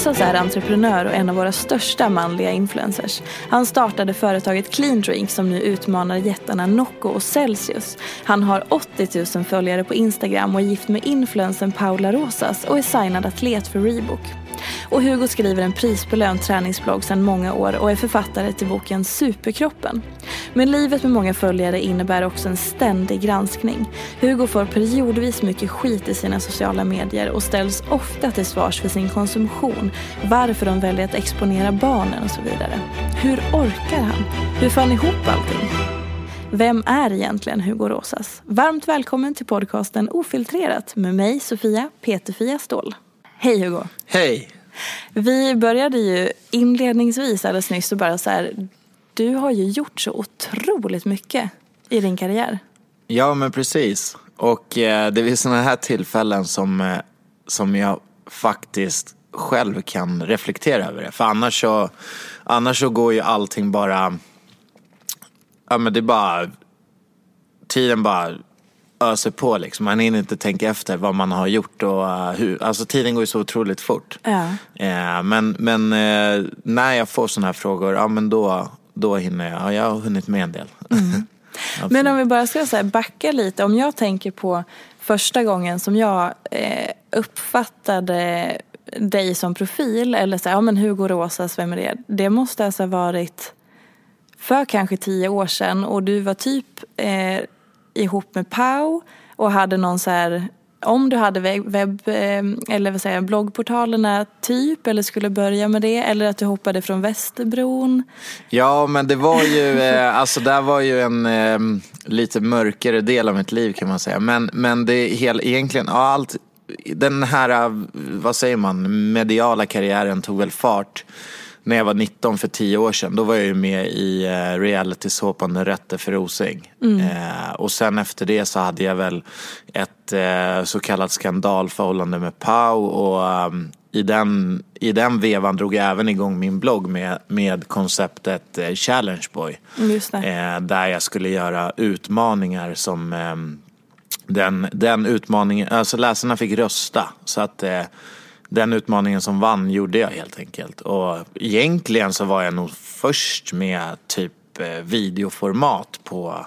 Rosas är entreprenör och en av våra största manliga influencers. Han startade företaget Clean Drink som nu utmanar jättarna Nocco och Celsius. Han har 80 000 följare på Instagram och är gift med influencern Paula Rosas och är signad atlet för Reebok. Och Hugo skriver en prisbelönt träningsblogg sedan många år och är författare till boken Superkroppen. Men livet med många följare innebär också en ständig granskning. Hugo får periodvis mycket skit i sina sociala medier och ställs ofta till svars för sin konsumtion, varför de väljer att exponera barnen och så vidare. Hur orkar han? Hur får han ihop allting? Vem är egentligen Hugo Rosas? Varmt välkommen till podcasten Ofiltrerat med mig Sofia Peterfia Ståhl. Hej Hugo! Hej! Vi började ju inledningsvis alldeles nyss och bara så här, du har ju gjort så otroligt mycket i din karriär. Ja men precis. Och eh, det är vid sådana här tillfällen som, eh, som jag faktiskt själv kan reflektera över det. För annars så, annars så går ju allting bara, ja men det är bara, tiden bara öser på liksom. Man hinner inte tänka efter vad man har gjort och eh, hur, alltså tiden går ju så otroligt fort. Ja. Eh, men men eh, när jag får sådana här frågor, ja men då, då hinner jag, ja, jag har hunnit med en del. Absolut. Men om vi bara ska så här backa lite, om jag tänker på första gången som jag eh, uppfattade dig som profil, eller så här, ja men Hugo Rosas, vem är det? Det måste alltså ha varit för kanske tio år sedan och du var typ eh, ihop med Pau och hade någon så här om du hade webb, webb eh, eller vad säger jag, bloggportalerna typ eller skulle börja med det eller att du hoppade från Västerbron. Ja, men det var ju, eh, alltså där var ju en ehm, lite mörkare del av mitt liv kan man säga. Men, men det är helt, egentligen, ja, allt, den här, vad säger man, mediala karriären tog väl fart när jag var 19 för 10 år sedan. Då var jag ju med i eh, reality-såpan Rätte för Rosing. Eh, och sen efter det så hade jag väl ett eh, så kallat skandalförhållande med Pau och ehm, i den, I den vevan drog jag även igång min blogg med, med konceptet eh, Challenge Boy. Det. Eh, där jag skulle göra utmaningar som ehm, den, den utmaningen, alltså läsarna fick rösta. Så att eh, den utmaningen som vann gjorde jag helt enkelt. Och egentligen så var jag nog först med typ eh, videoformat på,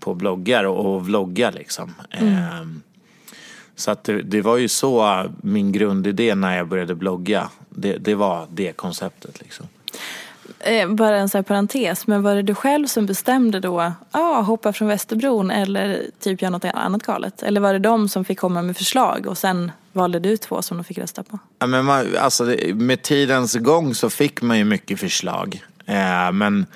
på bloggar och, och vloggar liksom. Ehm, så att det, det var ju så min grundidé när jag började blogga. Det, det var det konceptet liksom. Eh, bara en sån här parentes, men var det du själv som bestämde då, ja ah, hoppa från Västerbron eller typ göra något annat galet? Eller var det de som fick komma med förslag och sen valde du två som de fick rösta på? Ja, men man, alltså, det- med tidens gång så fick man ju mycket förslag. Eh, men,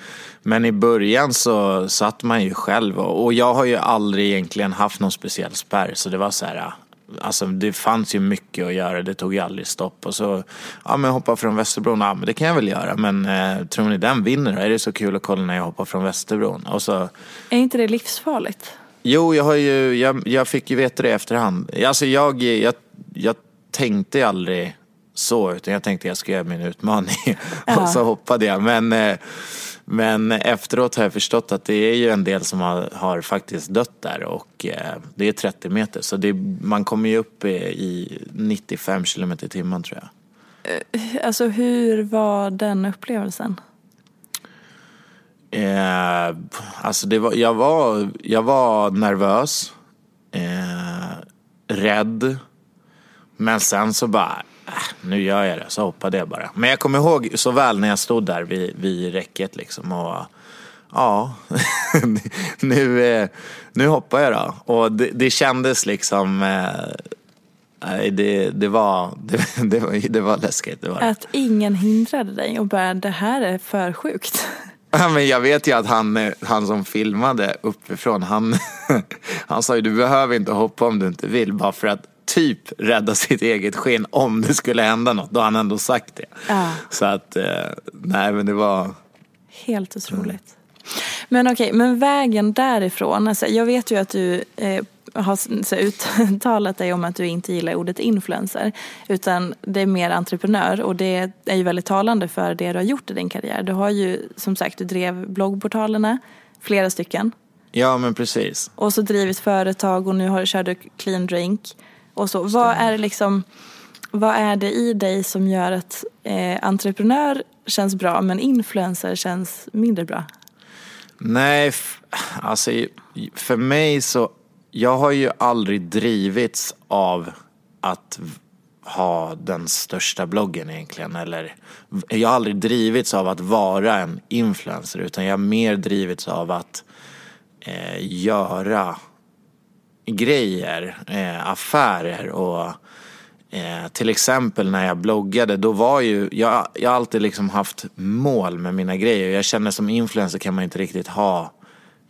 men i början så satt man ju själv och, och jag har ju aldrig egentligen haft någon speciell spärr så det var så här. Alltså det fanns ju mycket att göra, det tog ju aldrig stopp. Och så, ja men hoppa från Västerbron, ja men det kan jag väl göra. Men eh, tror ni den vinner då? Är det så kul att kolla när jag hoppar från Västerbron? Och så, Är inte det livsfarligt? Jo, jag har ju, jag, jag fick ju veta det i efterhand. Alltså jag, jag, jag tänkte aldrig så, utan jag tänkte jag ska göra min utmaning. och så hoppade jag. Men, eh, men efteråt har jag förstått att det är ju en del som har, har faktiskt dött där och eh, det är 30 meter. Så det, man kommer ju upp i, i 95 kilometer i timmen tror jag. Alltså hur var den upplevelsen? Eh, alltså det var, jag, var, jag var nervös, eh, rädd. Men sen så bara, nu gör jag det. Så hoppade jag bara. Men jag kommer ihåg så väl när jag stod där vid, vid räcket liksom. Och, ja, nu, eh, nu hoppar jag då. Och det, det kändes liksom, eh, nej, det, det, var, det, det, var, det var läskigt. Det var. Att ingen hindrade dig och bara det här är för sjukt. Ja, men jag vet ju att han, eh, han som filmade uppifrån, han, han sa ju du behöver inte hoppa om du inte vill. Bara för att typ rädda sitt eget skinn om det skulle hända något. Då har han ändå sagt det. Ja. Så att, eh, nej men det var... Helt otroligt. Men okej, men vägen därifrån. Alltså, jag vet ju att du eh, har så, uttalat dig om att du inte gillar ordet influencer. Utan det är mer entreprenör och det är ju väldigt talande för det du har gjort i din karriär. Du har ju som sagt, du drev bloggportalerna, flera stycken. Ja men precis. Och så drivit företag och nu har, kör du clean drink. Och så. Vad är det liksom, vad är det i dig som gör att eh, entreprenör känns bra men influencer känns mindre bra? Nej, alltså för mig så, jag har ju aldrig drivits av att ha den största bloggen egentligen. Eller, jag har aldrig drivits av att vara en influencer utan jag har mer drivits av att eh, göra grejer, eh, affärer och eh, till exempel när jag bloggade då var ju, jag, jag har alltid liksom haft mål med mina grejer. Jag känner som influencer kan man inte riktigt ha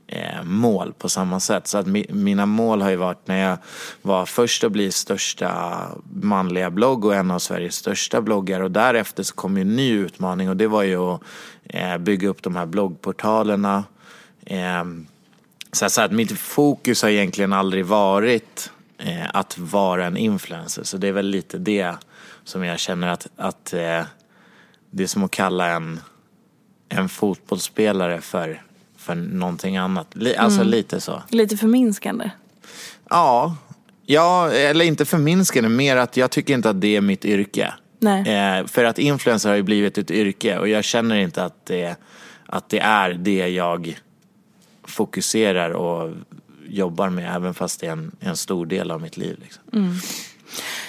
eh, mål på samma sätt. Så att mi, mina mål har ju varit när jag var först att bli största manliga blogg och en av Sveriges största bloggar och därefter så kom ju en ny utmaning och det var ju att eh, bygga upp de här bloggportalerna. Ehm, så, så att mitt fokus har egentligen aldrig varit eh, att vara en influencer. Så det är väl lite det som jag känner att, att eh, det är som att kalla en, en fotbollsspelare för, för någonting annat. Li, alltså lite så. Lite förminskande. Ja, ja, eller inte förminskande, mer att jag tycker inte att det är mitt yrke. Nej. Eh, för att influencer har ju blivit ett yrke och jag känner inte att det, att det är det jag fokuserar och jobbar med även fast det är en, en stor del av mitt liv. Liksom.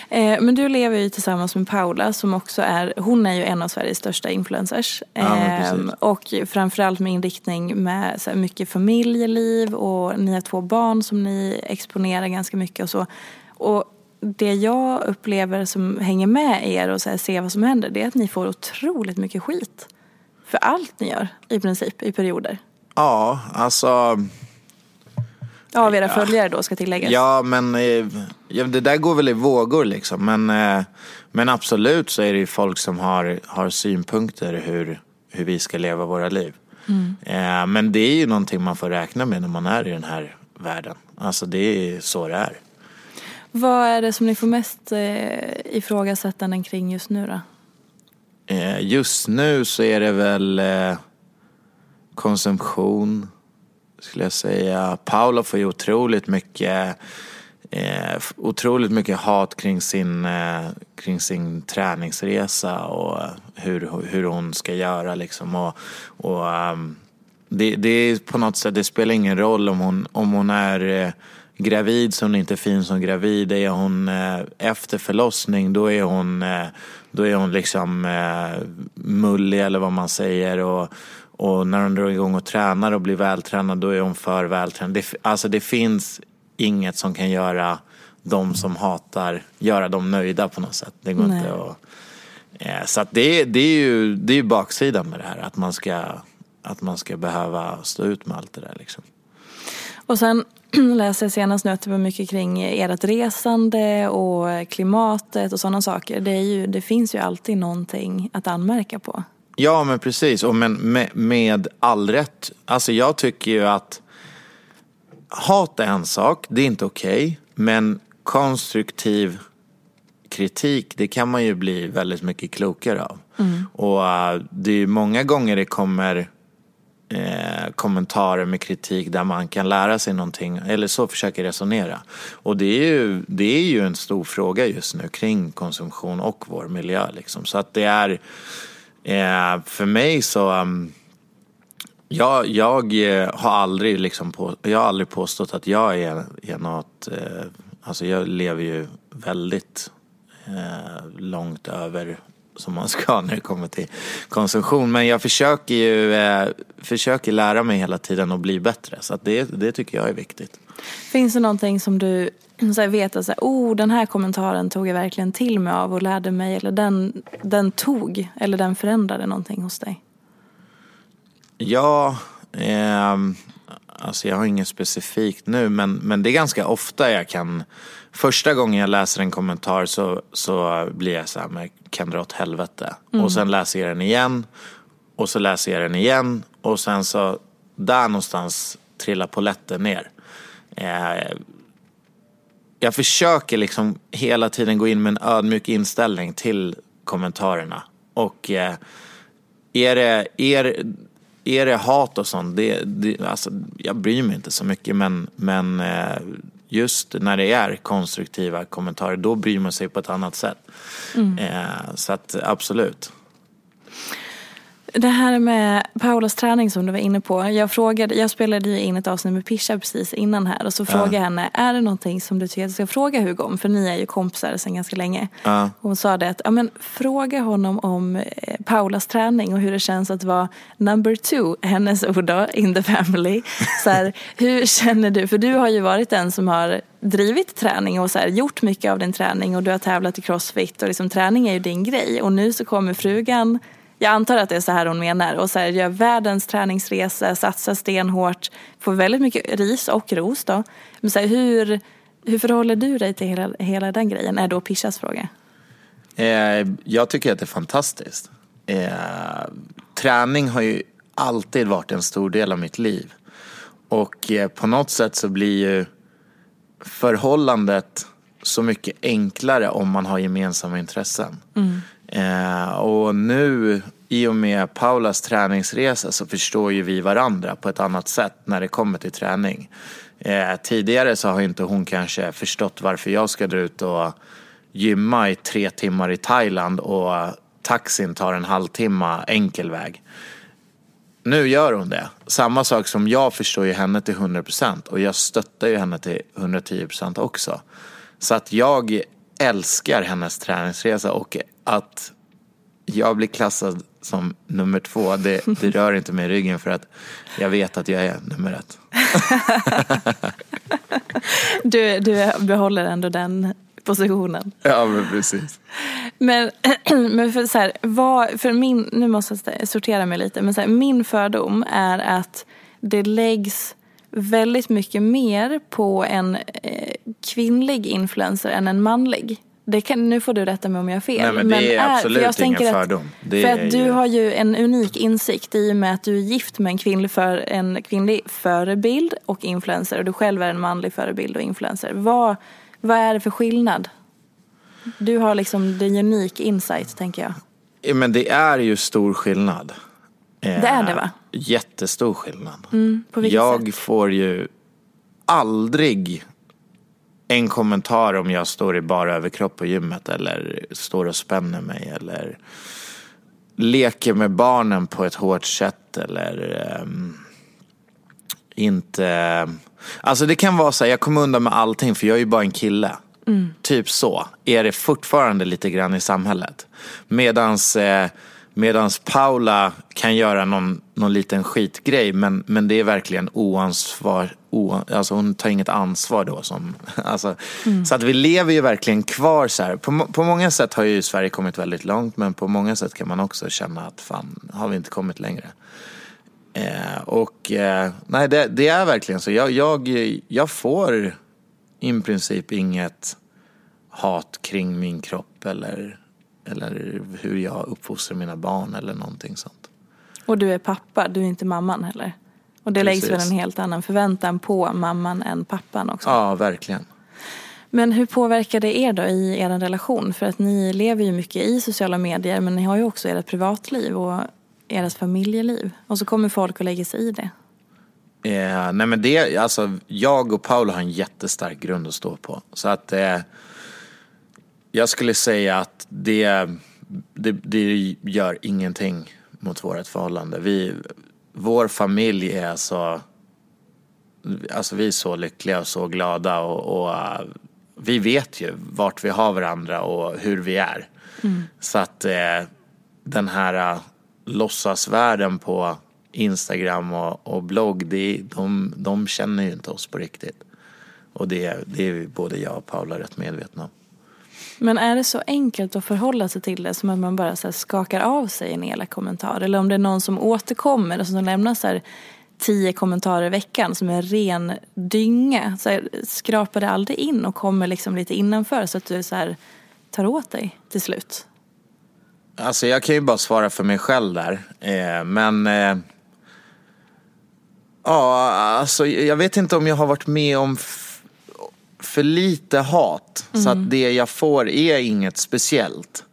Eh, men du lever ju tillsammans med Paula som också är, hon är ju en av Sveriges största influencers. Ja, Eh, precis. och framförallt med inriktning med så här mycket familjeliv och ni har två barn som ni exponerar ganska mycket och så. Och det jag upplever som hänger med er och så här, ser vad som händer det är att ni får otroligt mycket skit. För allt ni gör i princip i perioder. Ja, alltså Av era följare då ska tilläggas. Ja, men eh, ja, det där går väl i vågor liksom. Men, eh, men absolut så är det ju folk som har, har synpunkter hur, hur vi ska leva våra liv. Eh, men det är ju någonting man får räkna med när man är i den här världen. Alltså det är så det är. Vad är det som ni får mest ifrågasättanden kring just nu då? Just nu så är det väl konsumtion skulle jag säga. Paula får ju otroligt mycket eh, otroligt mycket hat kring sin, eh, kring sin träningsresa och hur, hur hon ska göra liksom. Och, och um, det, det är på något sätt, det spelar ingen roll om hon, om hon är eh, gravid så hon är inte fin som gravid. Är hon eh, efter förlossning då är hon, eh, då är hon liksom eh, mullig eller vad man säger. Och, och när hon drar igång och tränar och blir vältränad då är hon för vältränad. Det, alltså det finns inget som kan göra de som hatar, göra dem nöjda på något sätt. Det går Nej. inte att... Eh, så att det, det är ju det är ju baksidan med det här. Att man ska, att man ska behöva stå ut med allt det där liksom. Och sen läser senast nu att det var mycket kring ert resande och klimatet och sådana saker. Det, ju, det finns ju alltid någonting att anmärka på. Ja, men precis. Och men med, med all rätt. Alltså jag tycker ju att hat är en sak, det är inte okej. Okay, men konstruktiv kritik, det kan man ju bli väldigt mycket klokare av. Mm. Och uh, det är ju många gånger det kommer eh, kommentarer med kritik där man kan lära sig någonting, eller så försöker resonera. Och det är, ju, det är ju en stor fråga just nu kring konsumtion och vår miljö. Liksom. Så att det är, eh, för mig så um, jag, jag eh, har aldrig liksom på, jag har aldrig påstått att jag är, är något, eh, alltså jag lever ju väldigt eh, långt över som man ska när det kommer till konsumtion. Men jag försöker ju eh, försöker lära mig hela tiden att bli bättre. Så det, det tycker jag är viktigt. Finns det någonting som du så vet att så här, oh, den här kommentaren tog jag verkligen till mig av och lärde mig eller den, den tog eller den förändrade någonting hos dig? Ja, eh, alltså jag har inget specifikt nu men, men det är ganska ofta jag kan Första gången jag läser en kommentar så, så blir jag så här, men kan dra åt helvete. Mm. Och sen läser jag den igen och så läser jag den igen och sen så där någonstans trillar poletten ner. Eh, jag försöker liksom hela tiden gå in med en ödmjuk inställning till kommentarerna. Och eh, är, det, är, är det hat och sånt, det, det, alltså, jag bryr mig inte så mycket men, men eh, just när det är konstruktiva kommentarer, då bryr man sig på ett annat sätt. Mm. Eh, så att absolut. Det här med Paulas träning som du var inne på. Jag, frågade, jag spelade ju in ett avsnitt med Pisha precis innan här och så frågade jag henne, är det någonting som du tycker att jag ska fråga Hugo om? För ni är ju kompisar sedan ganska länge. Ja. hon sa det att, ja men fråga honom om eh, Paulas träning och hur det känns att vara number two, hennes ord då, in the family. Så här, hur känner du? För du har ju varit den som har drivit träning och så här, gjort mycket av din träning och du har tävlat i crossfit och liksom, träning är ju din grej och nu så kommer frugan jag antar att det är så här hon menar. Och så här, gör världens träningsresa, satsar stenhårt, får väldigt mycket ris och ros då. Men så här, hur, hur förhåller du dig till hela, hela den grejen? Är då Pishas fråga. Eh, jag tycker att det är fantastiskt. Eh, träning har ju alltid varit en stor del av mitt liv. Och eh, på något sätt så blir ju förhållandet så mycket enklare om man har gemensamma intressen. Mm. Eh, och nu i och med Paulas träningsresa så förstår ju vi varandra på ett annat sätt när det kommer till träning. Eh, tidigare så har inte hon kanske förstått varför jag ska dra ut och gymma i tre timmar i Thailand och taxin tar en halvtimme enkel väg. Nu gör hon det. Samma sak som jag förstår ju henne till 100% och jag stöttar ju henne till 110% också. Så att jag älskar hennes träningsresa och att jag blir klassad som nummer två, det, det rör inte mig i ryggen för att jag vet att jag är nummer ett. du, du behåller ändå den positionen. Ja, men precis. Men, men för så här, vad, för min, nu måste jag sortera mig lite, men så här, min fördom är att det läggs väldigt mycket mer på en eh, kvinnlig influencer än en manlig. Det kan, nu får du rätta mig om jag har fel. Nej, men det är, är absolut jag ingen fördom. Det för att du ju... har ju en unik insikt i och med att du är gift med en kvinnlig, för, en kvinnlig förebild och influencer och du själv är en manlig förebild och influencer. Vad, vad är det för skillnad? Du har liksom the unik insight tänker jag. Men det är ju stor skillnad. Det är det va? Eh, jättestor skillnad. Mm, jag sätt? får ju aldrig en kommentar om jag står i bara överkropp på gymmet eller står och spänner mig eller leker med barnen på ett hårt sätt eller um, inte... Alltså det kan vara så här, jag kommer undan med allting för jag är ju bara en kille. Mm. Typ så är det fortfarande lite grann i samhället. Medans eh, Medans Paula kan göra någon, någon liten skitgrej men, men det är verkligen oansvar. O, alltså hon tar inget ansvar då. Som, alltså, mm. Så att vi lever ju verkligen kvar så här. På, på många sätt har ju Sverige kommit väldigt långt men på många sätt kan man också känna att fan har vi inte kommit längre. Eh, och eh, nej, det, det är verkligen så. Jag, jag, jag får i princip inget hat kring min kropp eller, eller hur jag uppfostrar mina barn eller någonting sånt. Och du är pappa, du är inte mamman heller. Och det läggs väl Precis. en helt annan förväntan på mamman än pappan också. Ja, verkligen. Men hur påverkar det er då i er relation? För att ni lever ju mycket i sociala medier men ni har ju också ert privatliv och ert familjeliv. Och så kommer folk och lägger sig i det. Eh, nej men det, alltså jag och Paolo har en jättestark grund att stå på. Så att eh, jag skulle säga att det, det, det gör ingenting mot vårt förhållande. Vi, vår familj är så, alltså vi är så lyckliga och så glada och, och eh, vi vet ju vart vi har varandra och hur vi är. Så att eh, den här uh, låtsasvärlden på Instagram och, och blogg, det, de, de känner ju inte oss på riktigt. Och det, det är både jag och Paula rätt medvetna om. Men är det så enkelt att förhålla sig till det som att man bara så här skakar av sig en elak kommentar? Eller om det är någon som återkommer och som lämnar så här tio kommentarer i veckan som är ren dynga. Så här, skrapar det aldrig in och kommer liksom lite innanför så att du så här tar åt dig till slut? Alltså jag kan ju bara svara för mig själv där. Eh, men eh, ja, alltså jag vet inte om jag har varit med om för lite hat. Så att det jag får är inget speciellt.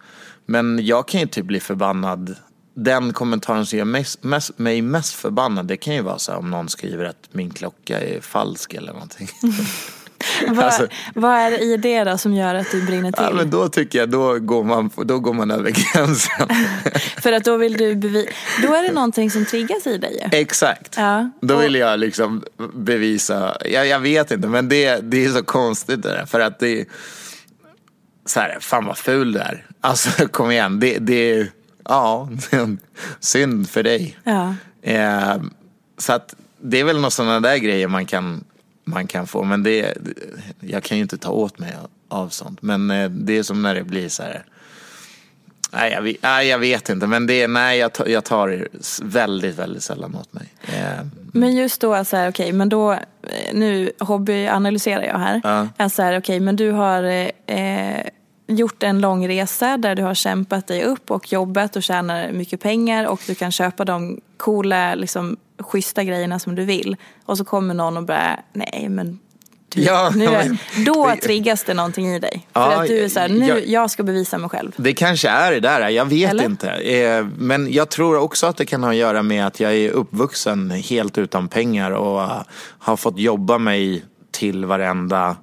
Men jag kan ju typ bli förbannad. Den kommentaren som gör mest, mest, mig mest förbannad det kan ju vara så här om någon skriver att min klocka är falsk eller någonting. Vad, Alltså- vad är det i det då som gör att du brinner till? ja, men då tycker jag då går man, då går man över gränsen. För att då vill du bevisa, då är det någonting som triggas i dig. Exakt. Ja. Då vill jag liksom bevisa, jag, jag vet inte men det, det är så konstigt det där för att det är så här, fan vad ful du är. Alltså kom igen, det, det är, ja, synd för dig. Ja. Eh, så att det är väl några sådana där grejer man kan, man kan få men det, jag kan ju inte ta åt mig av sånt. Men eh, det är som när det blir så här Nej jag, vet- nej, jag vet inte, men det, nej, jag, tar, jag tar väldigt, väldigt sällan åt mig. Eh, Men just då, så här, okej, men då, eh, nu hobbyanalyserar jag här. Ja. Så här, okej, men du har eh, gjort en lång resa där du har kämpat dig upp och jobbat och tjänar mycket pengar och du kan köpa de coola, liksom, schyssta grejerna som du vill. Och så kommer någon och bara, nej men du, Ja, nu är, men- då det- triggas det någonting i dig. För Ja, att du är så här, nu, jag- jag ska bevisa mig själv. Det kanske är det där, jag vet Eller? inte. Eh, Men jag tror också att det kan ha att göra med att jag är uppvuxen helt utan pengar och har fått jobba mig till varenda,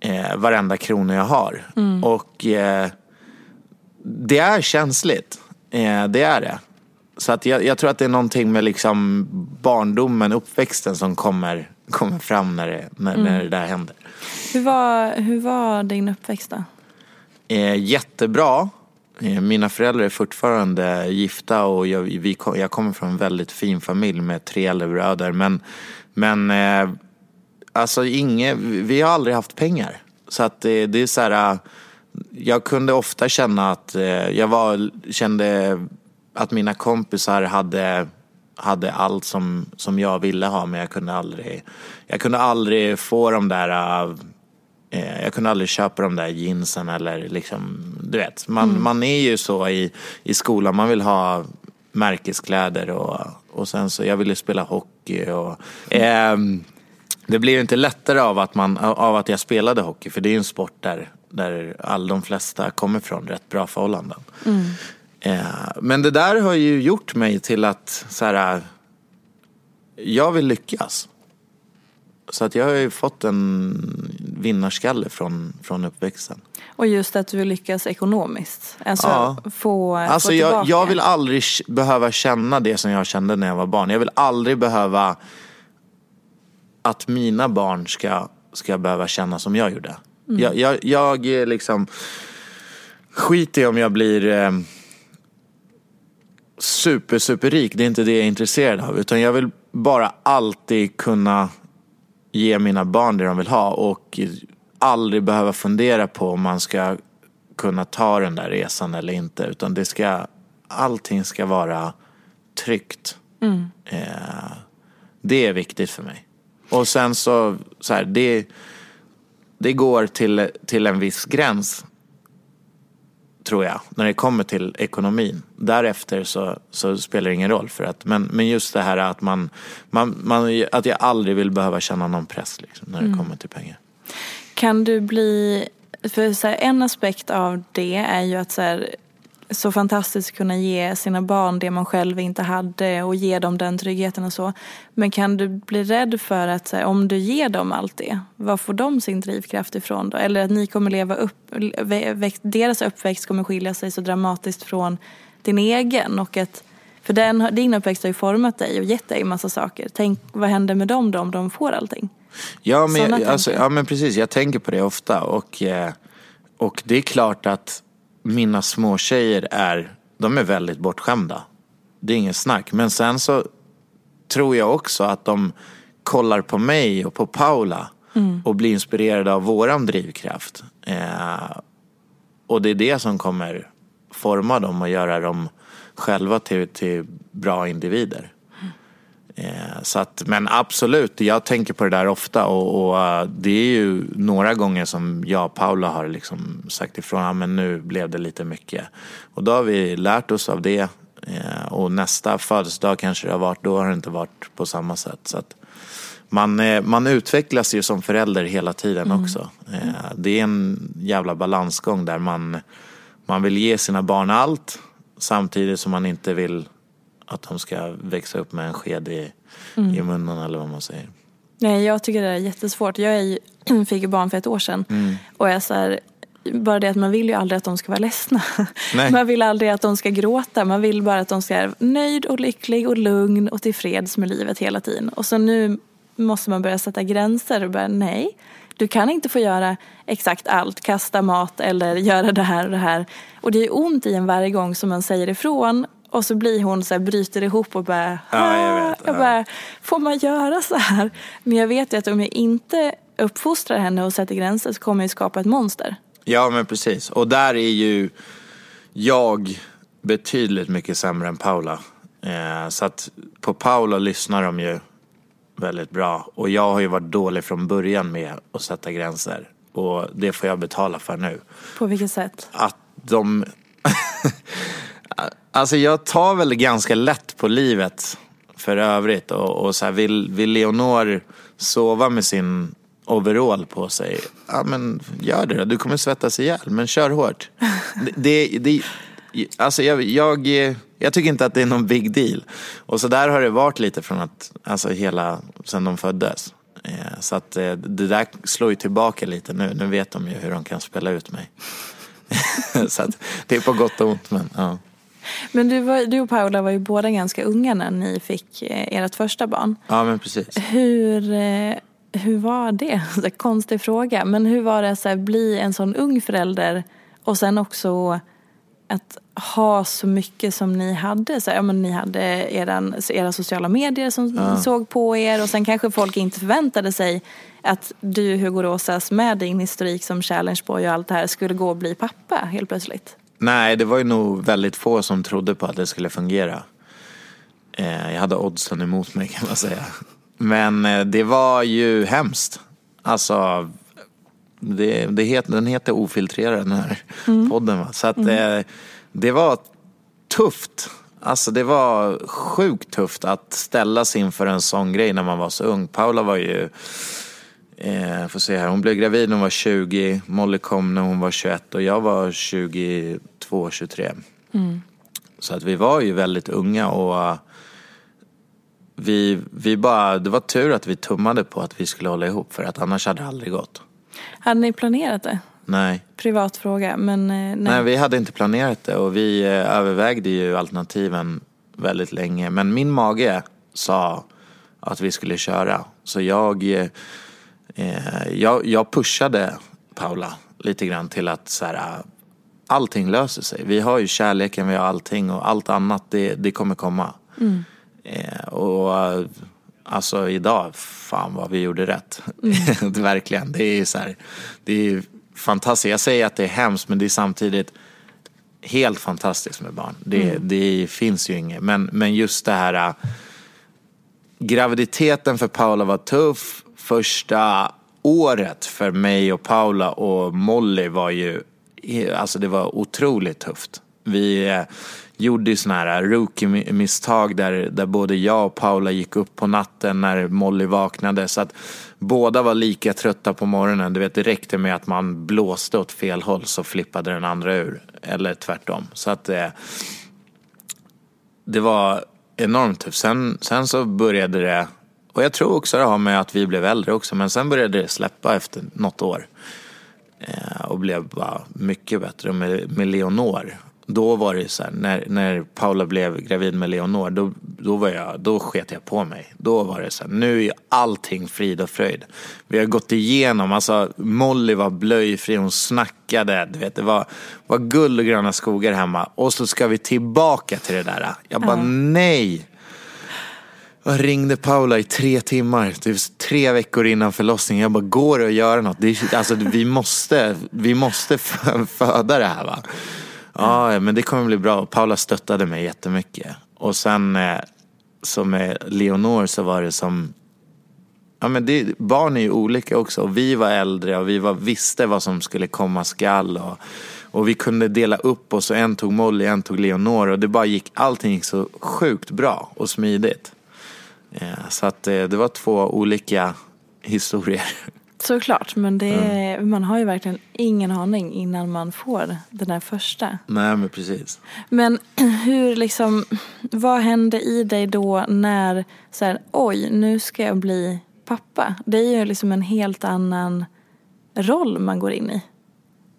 eh, varenda krona jag har. Och eh, det är känsligt, det är det. Så att jag, jag tror att det är någonting med liksom barndomen, uppväxten som kommer, kommer fram när det, när, när det där händer. Hur var, hur var din uppväxt då? Eh, jättebra. Eh, mina föräldrar är fortfarande gifta och jag, vi, jag kommer från en väldigt fin familj med tre äldre bröder. Men, men eh, alltså inge, vi har aldrig haft pengar. Så att det, det är så här, eh, jag kunde ofta känna att eh, jag var, kände att mina kompisar hade hade allt som, som jag ville ha men jag kunde aldrig, jag kunde aldrig få de där eh, Eh, jag kunde aldrig köpa de där jeansen eller liksom, du vet. Man, man är ju så i, i skolan, man vill ha märkeskläder och, och sen så, jag ville spela hockey och ehm, det blev ju inte lättare av att, man, av att jag spelade hockey för det är ju en sport där, där all de flesta kommer från rätt bra förhållanden. Eh, men det där har ju gjort mig till att så här, jag vill lyckas. Så att jag har ju fått en vinnarskalle från, från uppväxten. Och just att du lyckas ekonomiskt. Alltså Ja. få, Alltså få jag, jag vill aldrig behöva känna det som jag kände när jag var barn. Jag vill aldrig behöva att mina barn ska, ska behöva känna som jag gjorde. Jag, jag, jag är liksom skiter i om jag blir eh, super, super rik. Det är inte det jag är intresserad av. Utan jag vill bara alltid kunna ge mina barn det de vill ha och aldrig behöva fundera på om man ska kunna ta den där resan eller inte. Utan det ska, allting ska vara tryggt Eh, det är viktigt för mig. Och sen så, så här, det, det går till, till en viss gräns tror jag, när det kommer till ekonomin. Därefter så, så spelar det ingen roll. För att, men, men just det här att, man, man, man, att jag aldrig vill behöva känna någon press liksom, när det kommer till pengar. Kan du bli, för så här, en aspekt av det är ju att så, här, så fantastiskt kunna ge sina barn det man själv inte hade och ge dem den tryggheten och så. Men kan du bli rädd för att om du ger dem allt det, var får de sin drivkraft ifrån då? Eller att ni kommer leva upp, deras uppväxt kommer skilja sig så dramatiskt från din egen och att för den, din uppväxt har ju format dig och gett dig en massa saker. Tänk, vad händer med dem då om de får allting? Ja men, alltså, ja men precis, jag tänker på det ofta och, eh, och det är klart att mina små tjejer är, de är väldigt bortskämda. Det är ingen snack. Men sen så tror jag också att de kollar på mig och på Paula mm. och blir inspirerade av våran drivkraft. Eh, och det är det som kommer forma dem och göra dem själva till, till bra individer. Eh, så att, men absolut, jag tänker på det där ofta och, och uh, det är ju några gånger som jag och Paula har liksom sagt ifrån, ja men nu blev det lite mycket. Och då har vi lärt oss av det uh, och nästa födelsedag kanske det har varit, då har det inte varit på samma sätt. Så att man, man utvecklas ju som förälder hela tiden mm. också. Det är en jävla balansgång där man, man vill ge sina barn allt samtidigt som man inte vill att de ska växa upp med en sked i, mm. i munnen eller vad man säger. Nej, jag tycker det är jättesvårt. Jag är ju, fick ju barn för ett år sedan mm. och jag så här, bara det att man vill ju aldrig att de ska vara ledsna. Nej. Man vill aldrig att de ska gråta. Man vill bara att de ska vara nöjd och lycklig och lugn och tillfreds med livet hela tiden. Och så nu måste man börja sätta gränser och bara nej, du kan inte få göra exakt allt, kasta mat eller göra det här och det här. Och det är ont i en varje gång som man säger ifrån och så blir hon så här, bryter ihop och bara, ja, jag, vet, jag bara, får man göra så här? Men jag vet ju att om jag inte uppfostrar henne och sätter gränser så kommer jag skapa ett monster. Ja men precis, och där är ju jag betydligt mycket sämre än Paula. Eh, så att på Paula lyssnar de ju väldigt bra. Och jag har ju varit dålig från början med att sätta gränser. Och det får jag betala för nu. På vilket sätt? Att de Alltså jag tar väl ganska lätt på livet för övrigt. Och, och så här, vill, vill Leonor sova med sin overall på sig, ja men gör det då. Du kommer svettas ihjäl, men kör hårt. Det, det, det, alltså jag, jag, jag tycker inte att det är någon big deal. Och så där har det varit lite från att, alltså hela, sen de föddes. Eh, så att eh, det där slår ju tillbaka lite nu. Nu vet de ju hur de kan spela ut mig. så att det är på gott och ont men ja. Men du, var, du och Paula var ju båda ganska unga när ni fick eh, ert första barn. Ja, men precis. Hur, eh, hur var det? Så konstig fråga. Men hur var det att bli en sån ung förälder och sen också att ha så mycket som ni hade. Så, ja, men ni hade eran, era sociala medier som ja. såg på er och sen kanske folk inte förväntade sig att du Hugo Rosas med din historik som challenge boy och allt det här skulle gå och bli pappa helt plötsligt. Nej, det var ju nog väldigt få som trodde på att det skulle fungera. Eh, jag hade oddsen emot mig kan man säga. Men eh, det var ju hemskt. Alltså, det, det heter, den heter Ofiltrerad den här mm. podden. Va? Så att mm. eh, det var tufft. Alltså det var sjukt tufft att ställas inför en sån grej när man var så ung. Paula var ju Eh, får se här. Hon blev gravid när hon var 20, Molly kom när hon var 21 och jag var 22, 23. Mm. Så att vi var ju väldigt unga och uh, vi, vi bara, det var tur att vi tummade på att vi skulle hålla ihop för att annars hade det aldrig gått. Hade ni planerat det? Nej. Privat fråga, men eh, nej. nej. vi hade inte planerat det och vi eh, övervägde ju alternativen väldigt länge. Men min mage sa att vi skulle köra. Så jag eh, jag, jag pushade Paula lite grann till att så här, allting löser sig. Vi har ju kärleken, vi har allting och allt annat det, det kommer komma. Mm. Eh, och alltså idag, fan vad vi gjorde rätt. Mm. Verkligen. Det är så här, det är fantastiskt. Jag säger att det är hemskt men det är samtidigt helt fantastiskt med barn. Det, mm. det finns ju inget. Men, men just det här graviditeten för Paula var tuff. Första året för mig och Paula och Molly var ju, alltså det var otroligt tufft. Vi eh, gjorde ju sådana här rookie-misstag där, där både jag och Paula gick upp på natten när Molly vaknade. Så att båda var lika trötta på morgonen. Du vet, det räckte med att man blåste åt fel håll så flippade den andra ur. Eller tvärtom. Så att eh, det var enormt tufft. Sen, sen så började det, och jag tror också det har med att vi blev äldre också, men sen började det släppa efter något år. Eh, och blev bara mycket bättre med, med Leonor då var det så här, när, när Paula blev gravid med Leonor, då, då, var jag, då sket jag på mig. Då var det så här, nu är allting frid och fröjd. Vi har gått igenom, alltså Molly var blöjfri, hon snackade, du vet, det var, var guld och gröna skogar hemma. Och så ska vi tillbaka till det där. Jag bara, mm. nej! Jag ringde Paula i tre timmar, typ tre veckor innan förlossningen. Jag bara, går det att göra något? Det är, alltså, vi måste, vi måste föda det här va. Ja, men det kommer bli bra. Paula stöttade mig jättemycket. Och sen eh, som så med Leonor så var det som Ja, men det, barn är ju olika också. Och vi var äldre och vi var, visste vad som skulle komma skall. Och, och vi kunde dela upp oss och en tog Molly, en tog Leonor. Och det bara gick, allting gick så sjukt bra och smidigt. Eh, så att eh, det var två olika historier. Såklart, men det är, mm. man har ju verkligen ingen aning innan man får den här första. Nej, men precis. Men hur liksom, vad hände i dig då när, så här, oj, nu ska jag bli pappa? Det är ju liksom en helt annan roll man går in i.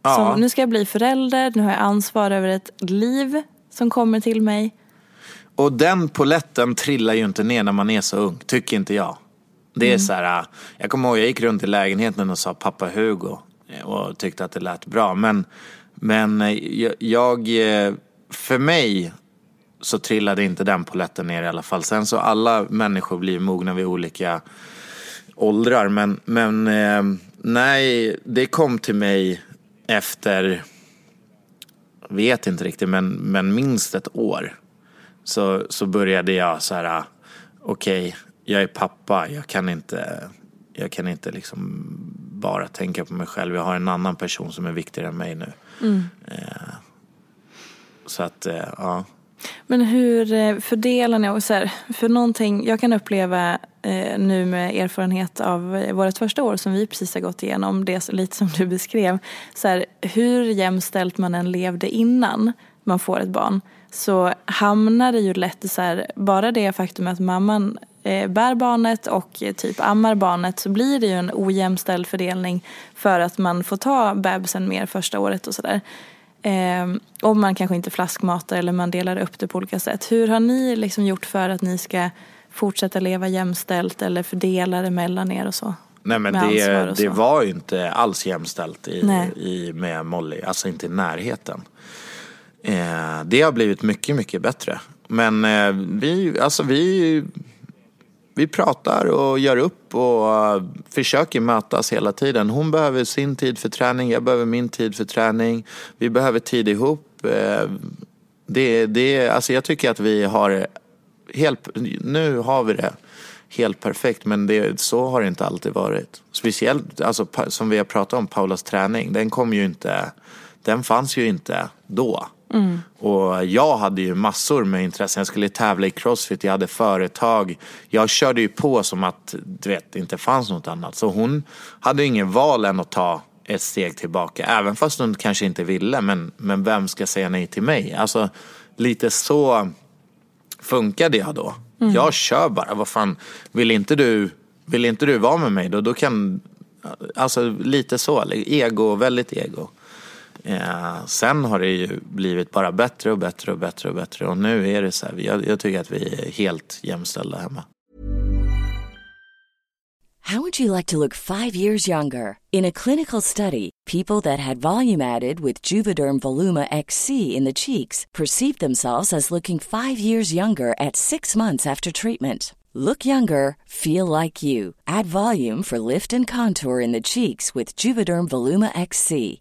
Ja. Så, nu ska jag bli förälder, nu har jag ansvar över ett liv som kommer till mig. Och den poletten trillar ju inte ner när man är så ung, tycker inte jag. Det är mm. så här, jag kommer ihåg jag gick runt i lägenheten och sa pappa Hugo och tyckte att det lät bra. Men, men eh, jag, eh, för mig så trillade inte den poletten ner i alla fall. Sen så alla människor blir mogna vid olika åldrar. Men, men eh, nej, det kom till mig efter, vet inte riktigt, men, men minst ett år. Så, så började jag så här, okej, okay, jag är pappa, jag kan inte, jag kan inte liksom bara tänka på mig själv. Jag har en annan person som är viktigare än mig nu. Mm. Eh, så att, eh, ja. Men hur eh, fördelar ni, så här, för någonting jag kan uppleva eh, nu med erfarenhet av vårt första år som vi precis har gått igenom, det lite som du beskrev, så här, hur jämställt man än levde innan man får ett barn så hamnar det ju lätt så här, bara det faktum att mamman eh, bär barnet och eh, typ ammar barnet så blir det ju en ojämställd fördelning för att man får ta bebisen mer första året och sådär. Eh, och man kanske inte flaskmatar eller man delar upp det på olika sätt. Hur har ni liksom gjort för att ni ska fortsätta leva jämställt eller fördela det mellan er och så? Nej men det, det var ju inte alls jämställt i, i, med Molly, alltså inte i närheten. Eh, det har blivit mycket, mycket bättre. Men eh, vi, alltså vi vi pratar och gör upp och uh, försöker mötas hela tiden. Hon behöver sin tid för träning, jag behöver min tid för träning. Vi behöver tid ihop. Eh, det, det, alltså jag tycker att vi har helt, nu har vi det helt perfekt men det, så har det inte alltid varit. Speciellt alltså, som vi har pratat om, Paulas träning, den kom ju inte, den fanns ju inte då. Mm. Och jag hade ju massor med intressen. Jag skulle tävla i crossfit, jag hade företag. Jag körde ju på som att du vet, det inte fanns något annat. Så hon hade ingen val än att ta ett steg tillbaka. Även fast hon kanske inte ville. Men, men vem ska säga nej till mig? Alltså lite så funkade jag då. Mm. Jag kör bara. Vad fan, vill inte du, vill inte du vara med mig då, då kan... Alltså lite så. Ego, väldigt ego. Eh, sen har det ju blivit bara bättre och bättre och bättre och bättre och nu är det så här, jag, jag tycker att vi är helt jämställda hemma. How would you like to look five years younger? In a clinical study, people that had volume added with Juvederm Voluma XC in the cheeks perceived themselves as looking five years younger at six months after treatment. Look younger, feel like you. Add volume for lift and contour in the cheeks with Juvederm Voluma XC.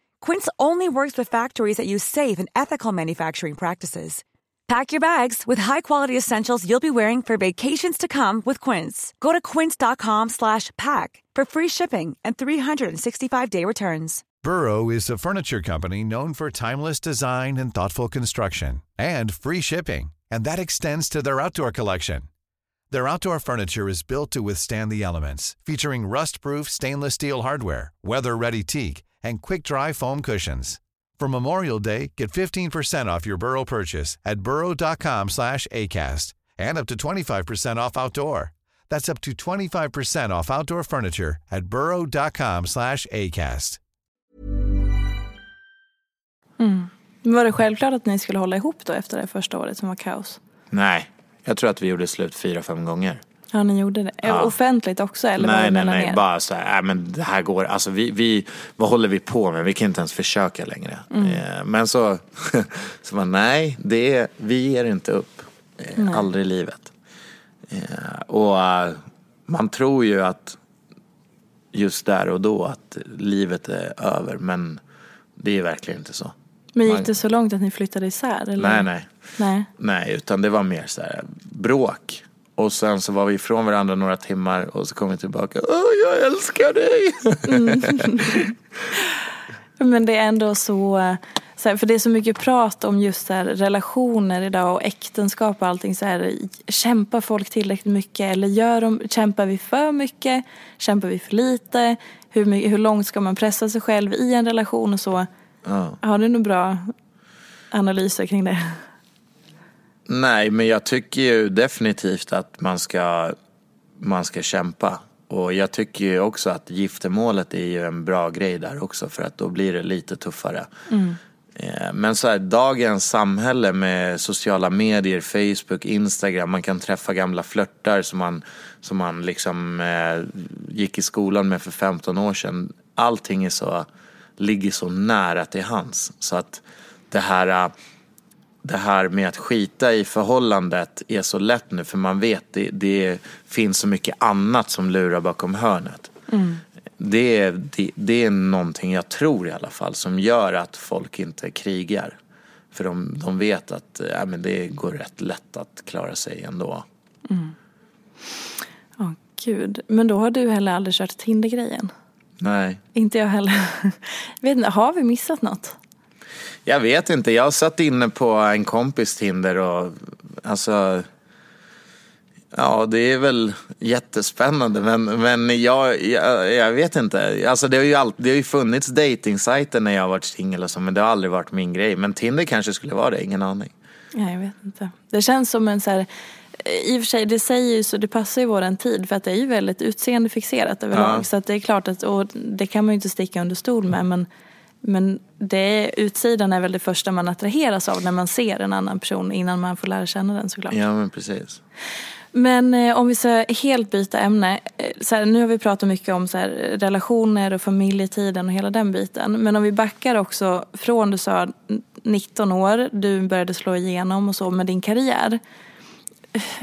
Quince only works with factories that use safe and ethical manufacturing practices. Pack your bags with high-quality essentials you'll be wearing for vacations to come with Quince. Go to quince.com/pack for free shipping and 365-day returns. Burrow is a furniture company known for timeless design and thoughtful construction and free shipping, and that extends to their outdoor collection. Their outdoor furniture is built to withstand the elements, featuring rust-proof stainless steel hardware, weather-ready teak, and quick-dry foam cushions. For Memorial Day, get 15% off your Burrow purchase at burrow.com slash ACAST and up to 25% off outdoor. That's up to 25% off outdoor furniture at burrow.com slash ACAST. Mm. Var det självklart att ni skulle hålla ihop då efter det första året som var kaos? Nej, jag tror att vi gjorde slut fyra, fem gånger. Ja, ni gjorde det. Ja. Offentligt också eller nej, nej, nej, er? bara så här, äh, men det här går, alltså vi, vi, vad håller vi på med? Vi kan inte ens försöka längre. Mm. Eh, men så, så man, nej, det är, vi ger inte upp. Eh, aldrig i livet. Eh, och eh, man tror ju att just där och då att livet är över, men det är verkligen inte så. Men gick det så långt att ni flyttade isär? Eller? Nej, nej. Nej. Nej, utan det var mer så här bråk. Och sen så var vi ifrån varandra några timmar och så kom vi tillbaka. Åh, jag älskar dig! Men det är ändå så, för det är så mycket prat om just så relationer idag och äktenskap och allting så här. Kämpar folk tillräckligt mycket eller gör de, kämpar vi för mycket? Kämpar vi för lite? Hur, hur långt ska man pressa sig själv i en relation och så? Ja. Har du några bra analyser kring det? Nej, men jag tycker ju definitivt att man ska, man ska kämpa. Och jag tycker ju också att giftermålet är ju en bra grej där också för att då blir det lite tuffare. Eh, Men så här, dagens samhälle med sociala medier, Facebook, Instagram, man kan träffa gamla flörtar som man, som man liksom eh, gick i skolan med för 15 år sedan. Allting är så, ligger så nära till hands. Så att det här, eh, det här med att skita i förhållandet är så lätt nu för man vet det, det finns så mycket annat som lurar bakom hörnet. Det, är, det, det är någonting jag tror i alla fall som gör att folk inte krigar. För de, de vet att äh, men det går rätt lätt att klara sig ändå. Åh gud. Men då har du heller aldrig kört Tinder-grejen? Nej, Inte jag heller. Vet inte, har vi missat något? Jag vet inte. Jag satt inne på en kompis Tinder och alltså Ja, det är väl jättespännande men, men jag, jag, jag vet inte. Alltså det har ju, alltid, det har ju funnits dejtingsajter när jag har varit singel och så men det har aldrig varit min grej. Men Tinder kanske skulle vara det, ingen aning. Nej, jag vet inte. Det känns som en så här, i och för sig det säger ju så, det passar ju våran tid för att det är ju väldigt utseendefixerat överlag. Ja. Så att det är klart att, och det kan man ju inte sticka under stol med men, men det, utsidan är väl det första man attraheras av när man ser en annan person innan man får lära känna den såklart. Ja men precis. Men eh, om vi ska helt byta ämne. Eh, så här, nu har vi pratat mycket om så här, relationer och familjetiden och hela den biten. Men om vi backar också från du sa 19 år, du började slå igenom och så med din karriär.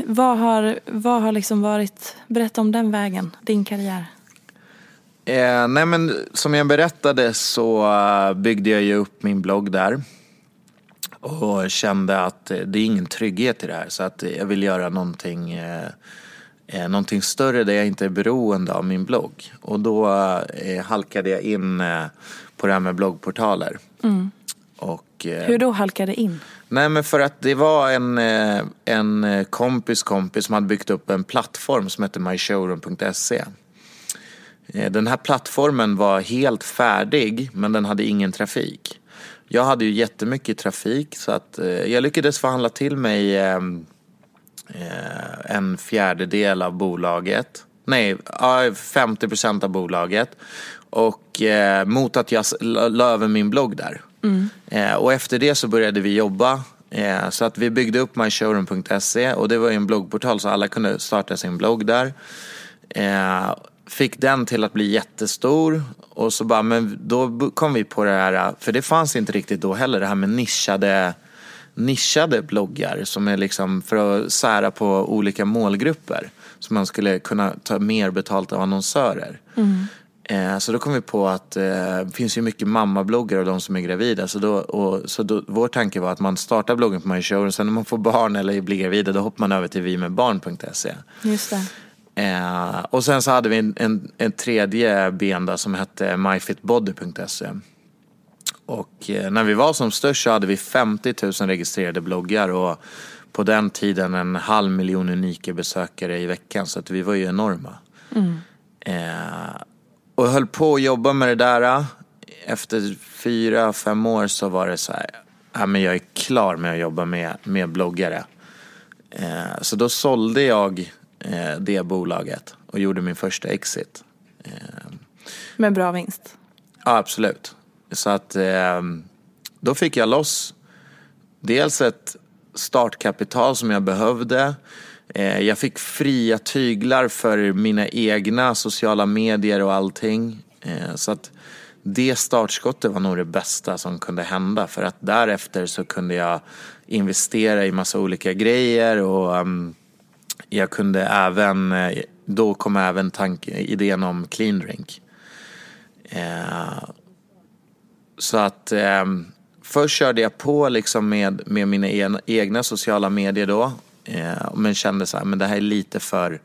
vad har, vad har liksom varit, berätta om den vägen, din karriär. Eh, nej men som jag berättade så eh, byggde jag ju upp min blogg där. Och kände att eh, det är ingen trygghet i det här så att jag vill göra någonting, eh, eh, någonting större där jag inte är beroende av min blogg. Och då eh, halkade jag in eh, på det här med bloggportaler. Mm. Och, eh, Hur då halkade in? Nej men för att det var en, eh, en eh, kompis kompis som hade byggt upp en plattform som hette myshowroom.se. Eh, Den här plattformen var helt färdig men den hade ingen trafik. Jag hade ju jättemycket trafik så att eh, jag lyckades förhandla till mig eh, eh, en fjärdedel av bolaget. Nej, ja, 50 procent av bolaget. Och mot att jag la över min blogg där. Eh, och efter det så började vi jobba. Så att vi byggde upp myshowroom.se och det var en bloggportal så alla kunde starta sin blogg där. Fick den till att bli jättestor och så bara, men då kom vi på det här, för det fanns inte riktigt då heller, det här med nischade, nischade bloggar som är liksom för att sära på olika målgrupper. Så man skulle kunna ta mer betalt av annonsörer. Eh, Så då kom vi på att eh, det finns ju mycket mammabloggar och de som är gravida. Så, då, och, så då, vår tanke var att man startar bloggen på MyShow och sen när man får barn eller blir gravida då hoppar man över till vimedbarn.se. Just det. Eh, och sen så hade vi en, en, en tredje ben där som hette myfitbody.se. Och eh, när vi var som störst så hade vi 50 000 registrerade bloggar och på den tiden en halv miljon unika besökare i veckan så att vi var ju enorma. Eh, och jag höll på att jobba med det där. Efter fyra, fem år så var det så här, ja, men jag är klar med att jobba med, med bloggare. Eh, så då sålde jag eh, det bolaget och gjorde min första exit. Med bra vinst. Ja, absolut. Så att eh, då fick jag loss dels ett startkapital som jag behövde. Eh, jag fick fria tyglar för mina egna sociala medier och allting. Eh, så att det startskottet var nog det bästa som kunde hända för att därefter så kunde jag investera i massa olika grejer och ehm, jag kunde även, eh, då kom även tank, idén om clean drink. Eh, så att eh, först körde jag på liksom med, med mina en, egna sociala medier då. Eh, men kände så här, men det här är lite för,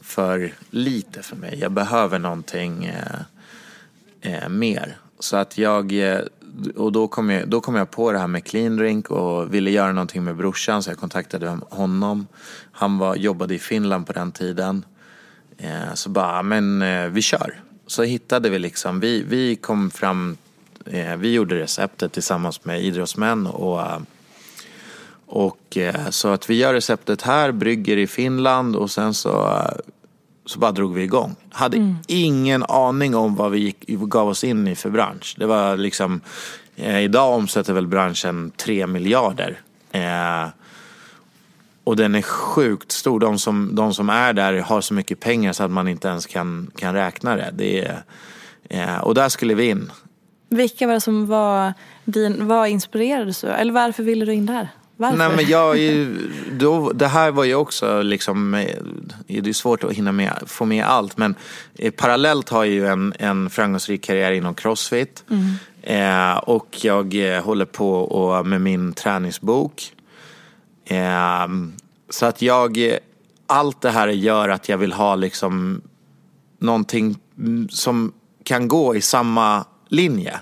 för lite för mig. Jag behöver någonting eh, eh, mer. Så att jag, och då kom, jag, då kom jag på det här med clean drink och ville göra någonting med brorsan så jag kontaktade honom. Han var, jobbade i Finland på den tiden. Eh, så bara, men eh, vi kör. Så hittade vi liksom, vi, vi kom fram, eh, vi gjorde receptet tillsammans med idrottsmän och och eh, så att vi gör receptet här, brygger i Finland och sen så, eh, så bara drog vi igång. Hade ingen aning om vad vi gick, gav oss in i för bransch. Det var liksom, eh, idag omsätter väl branschen 3 miljarder. Eh, och den är sjukt stor. De som, de som är där har så mycket pengar så att man inte ens kan, kan räkna det. det är, eh, och där skulle vi in. Vilka var det som var din, vad inspirerades du Eller varför ville du in där? Varför? Nej men jag ju, då, det här var ju också liksom, eh, det är svårt att hinna med, få med allt men eh, parallellt har jag ju en, en framgångsrik karriär inom crossfit. Eh, och jag eh, håller på och, med min träningsbok. Så att jag, allt det här gör att jag vill ha liksom någonting mm, som kan gå i samma linje.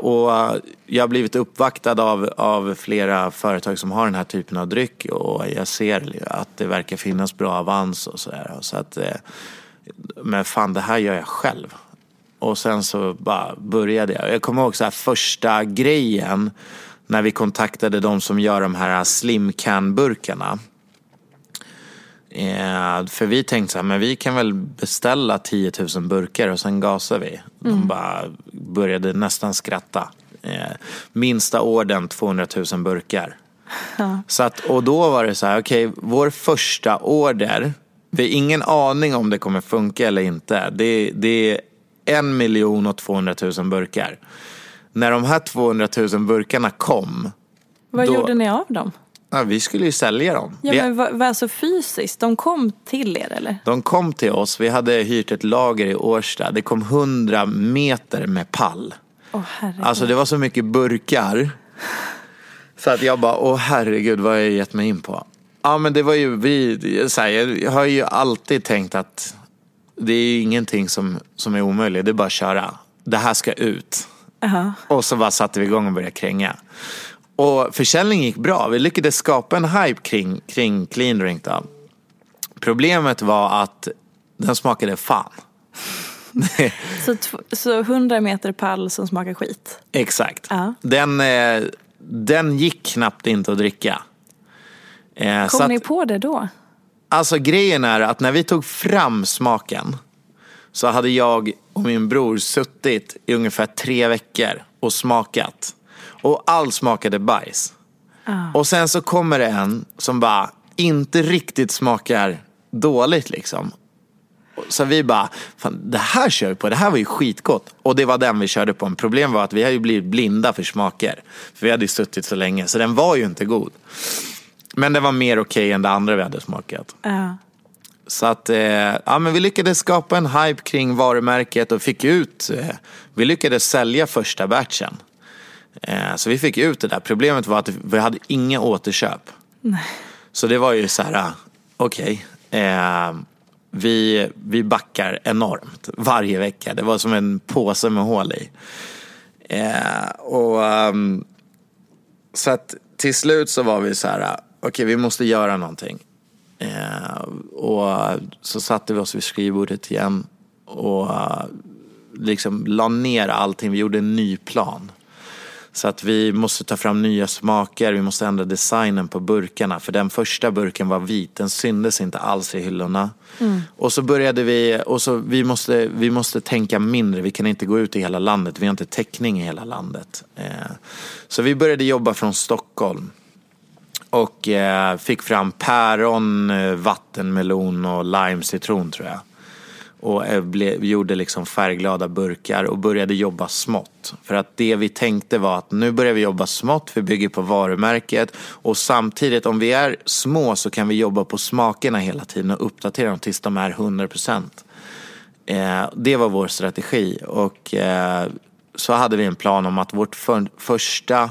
Och jag har blivit uppvaktad av, av flera företag som har den här typen av dryck och jag ser att det verkar finnas bra avans och sådär. Så att, eh, men fan, det här gör jag själv. Och sen så bara började jag. Jag kommer ihåg så här första grejen när vi kontaktade de som gör de här slim can-burkarna. Eh, för vi tänkte så här, men vi kan väl beställa 10 000 burkar och sen gasar vi. De bara började nästan skratta. Eh, minsta orden 200 000 burkar. Så att, och då var det så här, okej, vår första order, vi har ingen aning om det kommer funka eller inte. Det, det är en miljon och 200 000 burkar. När de här 200 000 burkarna kom, vad då- gjorde ni av dem? Ja, vi skulle ju sälja dem. Ja, vi, men vad, alltså fysiskt, de kom till er eller? De kom till oss, vi hade hyrt ett lager i Årsta. Det kom 100 meter med pall. Herregud. Alltså det var så mycket burkar. Så att jag bara, åh herregud vad har jag gett mig in på. Ja men det var ju, vi, så här, jag har ju alltid tänkt att det är ingenting som, som är omöjligt, det är bara att köra. Det här ska ut. Uh-huh. Och så bara satte vi igång och började kränga. Och försäljningen gick bra. Vi lyckades skapa en hype kring, kring clean drink då. Problemet var att den smakade fan. så, så 100 meter pall som smakar skit? Exakt. Ja. Den, eh, den gick knappt inte att dricka. Eh, Kom ni att, på det då? Alltså grejen är att när vi tog fram smaken så hade jag och min bror suttit i ungefär tre veckor och smakat. Och all smakade bajs. Ah. Och sen så kommer det en som bara inte riktigt smakar dåligt liksom. Så vi bara, fan, det här kör vi på, det här var ju skitgott. Och det var den vi körde på. Problemet var att vi hade ju blivit blinda för smaker. För vi hade ju suttit så länge, så den var ju inte god. Men det var mer okej okay än det andra vi hade smakat. Uh. Så att, eh, ja men vi lyckades skapa en hype kring varumärket och fick ut, eh, vi lyckades sälja första batchen. Eh, så vi fick ut det där. Problemet var att vi hade inga återköp. Nej. Så det var ju så här, okej. Okay, eh, vi, vi backar enormt varje vecka. Det var som en påse med hål i. Eh, och, um, så att till slut så var vi så här, okej okay, vi måste göra någonting. Eh, och så satte vi oss vid skrivbordet igen och uh, liksom la ner allting. Vi gjorde en ny plan. Så att vi måste ta fram nya smaker, vi måste ändra designen på burkarna. För den första burken var vit, den syndes inte alls i hyllorna. Mm. Och så började vi, och så vi måste, vi måste tänka mindre, vi kan inte gå ut i hela landet, vi har inte täckning i hela landet. Eh, så vi började jobba från Stockholm. Och eh, fick fram päron, eh, vattenmelon och lime citron tror jag och blev, gjorde liksom färgglada burkar och började jobba smått. För att det vi tänkte var att nu börjar vi jobba smått, vi bygger på varumärket och samtidigt om vi är små så kan vi jobba på smakerna hela tiden och uppdatera dem tills de är 100%. Eh, det var vår strategi och eh, så hade vi en plan om att vårt för, första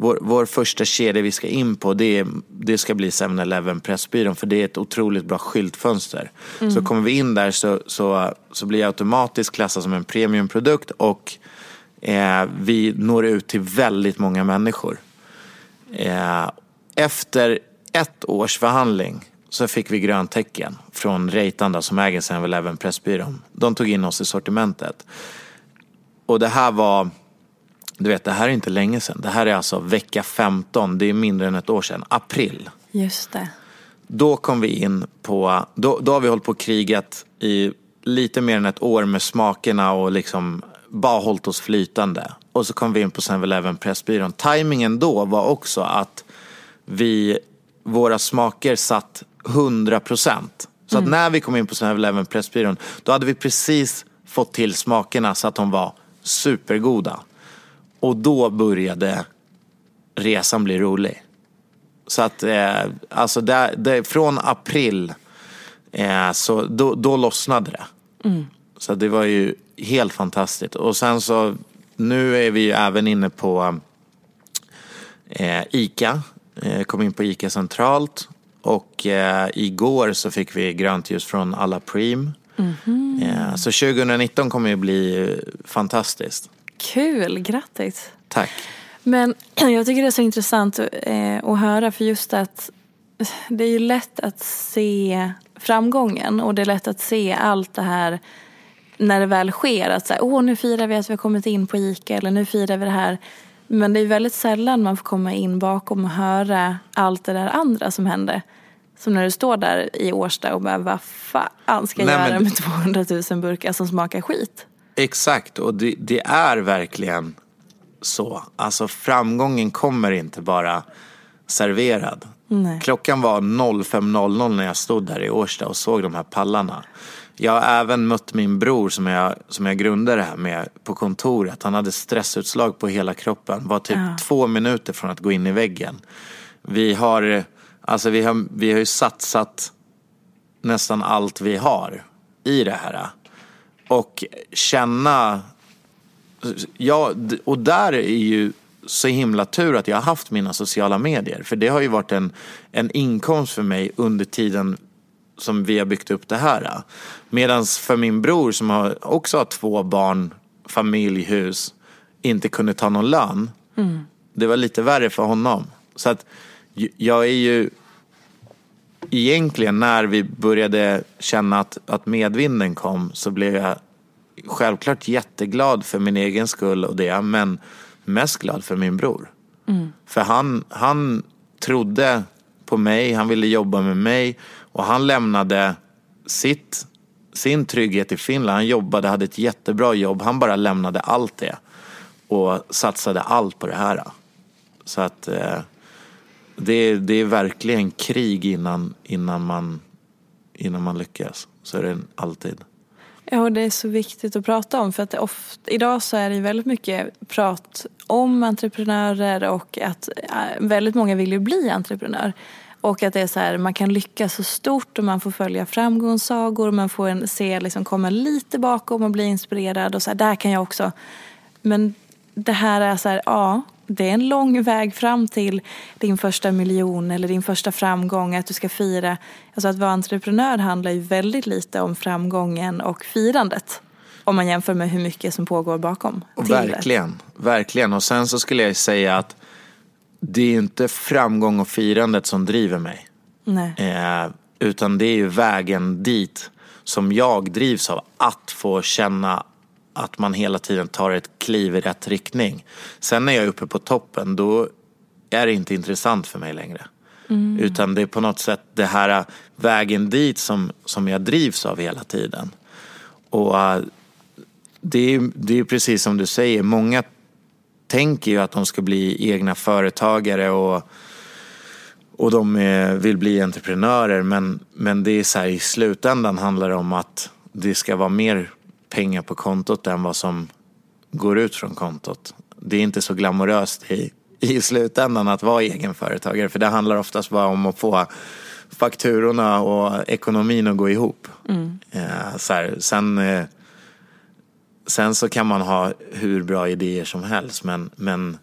vår, vår första kedja vi ska in på det, det ska bli 7-Eleven Pressbyrån för det är ett otroligt bra skyltfönster. Mm. Så kommer vi in där så, så, så blir jag automatiskt klassad som en premiumprodukt och eh, vi når ut till väldigt många människor. Eh, efter ett års förhandling så fick vi grönt tecken från Reitanda som äger 7-Eleven Pressbyrån. De tog in oss i sortimentet. Och det här var du vet, det här är inte länge sedan. Det här är alltså vecka 15. Det är mindre än ett år sedan. April. Just det. Då kom vi in på, då, då har vi hållit på och krigat i lite mer än ett år med smakerna och liksom bara hållit oss flytande. Och så kom vi in på 7-Eleven Pressbyrån. Timingen då var också att vi, våra smaker satt 100 procent. Så mm. att när vi kom in på 7-Eleven Pressbyrån, då hade vi precis fått till smakerna så att de var supergoda. Och då började resan bli rolig. Så att, eh, alltså där, där, från april, eh, så då, då lossnade det. Mm. Så det var ju helt fantastiskt. Och sen så, nu är vi ju även inne på eh, ICA. Eh, kom in på ICA centralt. Och eh, igår så fick vi grönt ljus från alla Preem. Mm -hmm. så 2019 kommer ju bli fantastiskt. Kul, grattis. Tack. Men jag tycker det är så intressant eh, att höra för just att det är ju lätt att se framgången och det är lätt att se allt det här när det väl sker. Att säga, åh nu firar vi att vi har kommit in på ICA eller nu firar vi det här. Men det är väldigt sällan man får komma in bakom och höra allt det där andra som hände. Som när du står där i Årsta och bara, vad fan ska jag Nej, göra men... med 200 000 burkar som smakar skit? Exakt, och det, det, är verkligen så. Alltså framgången kommer inte bara serverad. Nej. Klockan var 05.00 när jag stod där i Årsta och såg de här pallarna. Jag har även mött min bror som jag, som jag grundade det här med på kontoret. Han hade stressutslag på hela kroppen. Var typ ja. två minuter från att gå in i väggen. Vi har, alltså vi har, vi har ju satsat nästan allt vi har i det här. Och känna, ja, och där är ju så himla tur att jag har haft mina sociala medier. För det har ju varit en, en inkomst för mig under tiden som vi har byggt upp det här. Medan för min bror som har, också har två barn, familj, hus, inte kunde ta någon lön. Mm. Det var lite värre för honom. Så att jag är ju egentligen när vi började känna att, att medvinden kom så blev jag självklart jätteglad för min egen skull och det men mest glad för min bror. Mm. För han, han trodde på mig, han ville jobba med mig och han lämnade sitt, sin trygghet i Finland. Han jobbade, hade ett jättebra jobb. Han bara lämnade allt det och satsade allt på det här. Så att eh, det, det är verkligen krig innan, innan, man, innan man lyckas. Så är det alltid. Ja, och det är så viktigt att prata om för att ofta, idag så är det väldigt mycket prat om entreprenörer och att äh, väldigt många vill ju bli entreprenör. Och att det är så här, man kan lyckas så stort och man får följa framgångssagor, man får en, se, liksom komma lite bakom och bli inspirerad och så här, där kan jag också. Men det här är så här, ja, det är en lång väg fram till din första miljon eller din första framgång, att du ska fira. Alltså att vara entreprenör handlar ju väldigt lite om framgången och firandet. Om man jämför med hur mycket som pågår bakom. Verkligen, verkligen. Och sen så skulle jag säga att det är inte framgång och firandet som driver mig. Eh, utan det är ju vägen dit som jag drivs av. Att få känna att man hela tiden tar ett kliv i rätt riktning. Sen när jag är uppe på toppen då är det inte intressant för mig längre. Mm. Utan det är på något sätt det här vägen dit som, som jag drivs av hela tiden. Och uh, det är, det är precis som du säger, många tänker ju att de ska bli egna företagare och, och de vill bli entreprenörer. Men, men det är så här, i slutändan handlar det om att det ska vara mer pengar på kontot än vad som går ut från kontot. Det är inte så glamoröst i, i slutändan att vara egenföretagare för det handlar oftast bara om att få fakturorna och ekonomin att gå ihop. Mm. Eh, så här, sen, eh, sen så kan man ha hur bra idéer som helst men, men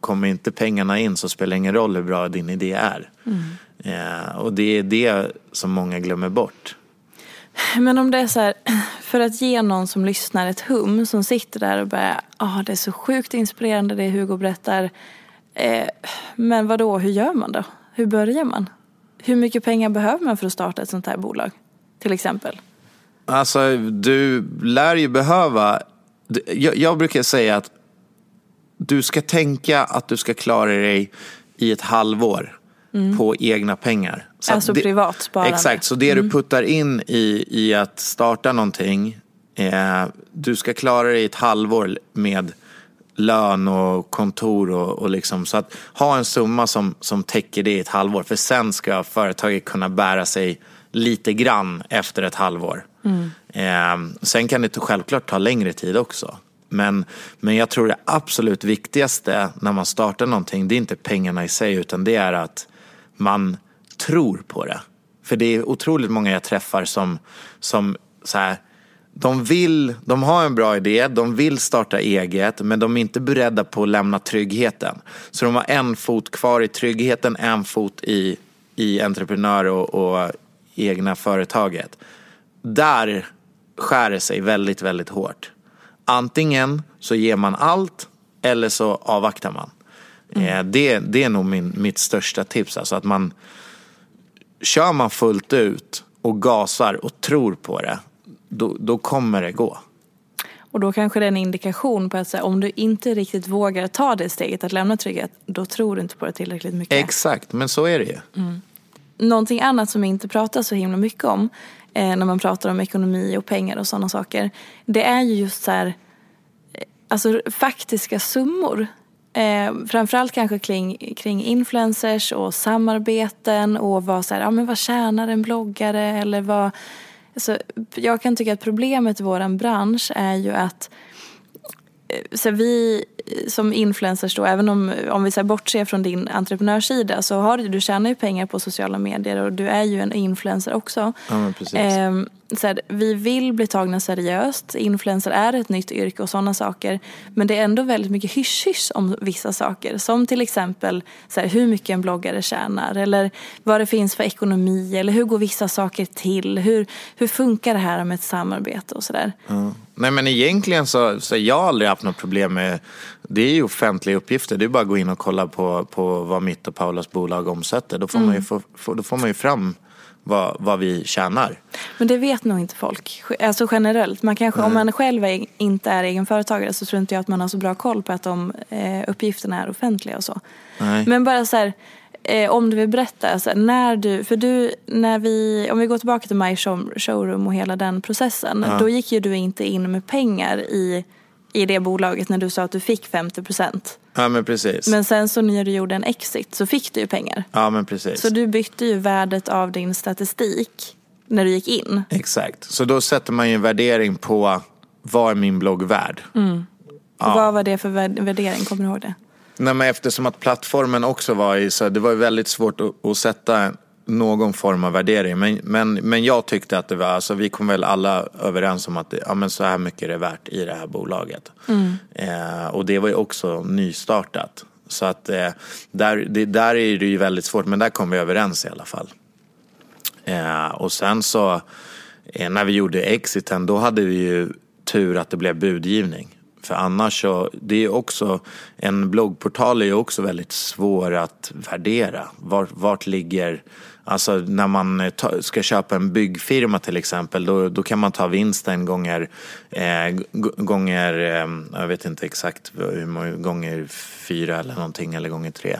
kommer inte pengarna in så spelar det ingen roll hur bra din idé är. Mm. Eh, och det är det som många glömmer bort. Men om det är så här, för att ge någon som lyssnar ett hum som sitter där och bara, ah det är så sjukt inspirerande det Hugo berättar. Eh, men vad då, hur gör man då? Hur börjar man? Hur mycket pengar behöver man för att starta ett sånt här bolag? Till exempel. Alltså du lär ju behöva, jag, jag brukar säga att du ska tänka att du ska klara dig i ett halvår mm. på egna pengar. Så alltså det, privat sparande. Exakt, så det mm. du puttar in i, i att starta någonting, eh, du ska klara dig ett halvår med lön och kontor och, och liksom, så att ha en summa som, som täcker det i ett halvår. För sen ska företaget kunna bära sig lite grann efter ett halvår. Mm. Eh, sen kan det självklart ta längre tid också. Men, men jag tror det absolut viktigaste när man startar någonting, det är inte pengarna i sig utan det är att man tror på det. För det är otroligt många jag träffar som, som så här, de vill, de har en bra idé, de vill starta eget men de är inte beredda på att lämna tryggheten. Så de har en fot kvar i tryggheten, en fot i, i entreprenör och, och egna företaget. Där skär det sig väldigt, väldigt hårt. Antingen så ger man allt eller så avvaktar man. Mm. Eh, det, det är nog min, mitt största tips. Alltså att man Kör man fullt ut och gasar och tror på det, då, då kommer det gå. Och då kanske det är en indikation på att här, om du inte riktigt vågar ta det steget att lämna trygghet, då tror du inte på det tillräckligt mycket. Exakt, men så är det ju. Mm. Någonting annat som vi inte pratar så himla mycket om eh, när man pratar om ekonomi och pengar och sådana saker, det är ju just så här, eh, alltså faktiska summor Eh, framförallt kanske kring, kring influencers och samarbeten och vad, så här, ja, men vad tjänar en bloggare eller vad... Alltså, jag kan tycka att problemet i vår bransch är ju att eh, så vi, som influencers då, även om, om vi så bortser från din entreprenörssida så har du, du tjänar ju pengar på sociala medier och du är ju en influencer också. Ja, men precis. Så här, vi vill bli tagna seriöst. Influencer är ett nytt yrke och sådana saker. Men det är ändå väldigt mycket hysch-hysch om vissa saker. Som till exempel så här, hur mycket en bloggare tjänar. Eller vad det finns för ekonomi. Eller hur går vissa saker till. Hur, hur funkar det här med ett samarbete och sådär. Ja. Nej men egentligen så, så jag har aldrig haft något problem med, det är ju offentliga uppgifter. Det är bara att gå in och kolla på, på vad mitt och Paulas bolag omsätter. Då får, man, ju få, få, då får man ju fram vad, vad vi tjänar. Men det vet nog inte folk. Alltså generellt. Man kanske, om man själv är, inte är egenföretagare så tror inte jag att man har så bra koll på att de eh, uppgifterna är offentliga och så. Nej. Men bara så här, eh, om du vill berätta, så här, när du, för du, när vi, om vi går tillbaka till My Show, Showroom och hela den processen. Ja. Då gick ju du inte in med pengar i, i det bolaget när du sa att du fick 50 procent. Ja men precis. Men sen så när du gjorde en exit så fick du ju pengar. ja men precis. Så du bytte ju värdet av din statistik när du gick in. Exakt. Så då sätter man ju en värdering på vad är min blogg värd? Och vad var det för värd- värdering? Kommer du ihåg det? Nej, men eftersom att plattformen också var i så det var ju väldigt svårt att, att sätta någon form av värdering. Men, men, men jag tyckte att det var, alltså vi kom väl alla överens om att det, ja, men så här mycket är det värt i det här bolaget. Eh, och det var ju också nystartat. Så att eh, där, det, där är det ju väldigt svårt, men där kom vi överens i alla fall. Eh, och sen så eh, när vi gjorde exiten då hade vi ju tur att det blev budgivning. För annars så, det är också, en bloggportal är ju också väldigt svår att värdera. Vart, vart ligger, alltså när man eh, ta, ska köpa en byggfirma till exempel, då, då kan man ta vinsten gånger, eh, gånger eh, jag vet inte exakt hur många gånger fyra eller någonting, eller gånger tre.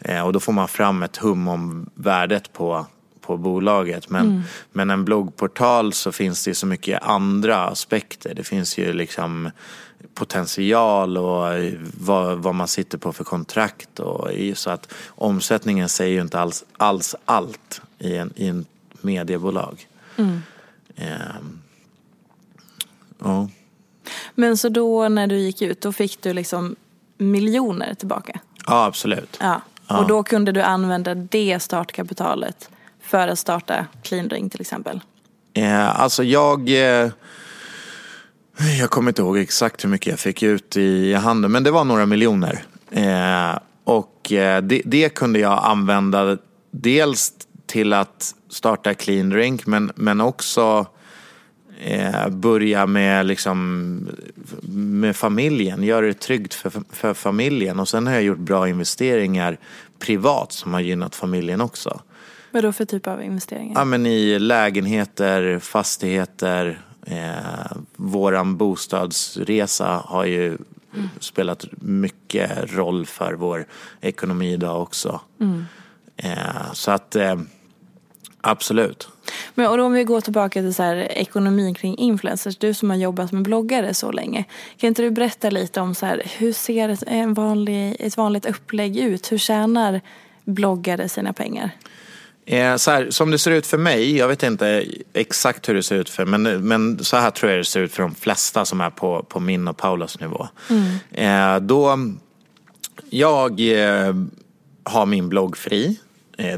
Eh, och då får man fram ett hum om värdet på på bolaget. Men, men en bloggportal så finns det så mycket andra aspekter. Det finns ju liksom potential och vad, vad man sitter på för kontrakt. Och, så att omsättningen säger ju inte alls, alls allt i en, i en mediebolag. Ehm, ja. Men så då när du gick ut då fick du liksom miljoner tillbaka? ja, absolut. Ja. Och då kunde du använda det startkapitalet för att starta Clean Drink till exempel? Eh, alltså jag... Eh, jag kommer inte ihåg exakt hur mycket jag fick ut i handeln, men det var några miljoner. Eh, och eh, det, det kunde jag använda dels till att starta Clean Drink, men, men också eh, börja med, liksom, med familjen, göra det tryggt för, för familjen. Och sen har jag gjort bra investeringar privat som har gynnat familjen också. Vad då för typ av investeringar? Ja, men I lägenheter, fastigheter. Eh, våran bostadsresa har ju spelat mycket roll för vår ekonomi idag också. Eh, så att eh, absolut. Men och då om vi går tillbaka till så här, ekonomin kring influencers. Du som har jobbat med bloggare så länge. Kan inte du berätta lite om så här, hur ser ett, en vanlig, ett vanligt upplägg ut? Hur tjänar bloggare sina pengar? Eh, så här, som det ser ut för mig, jag vet inte exakt hur det ser ut för men, men så här tror jag det ser ut för de flesta som är på, på min och Paulas nivå. Eh, då, jag eh, har min blogg fri.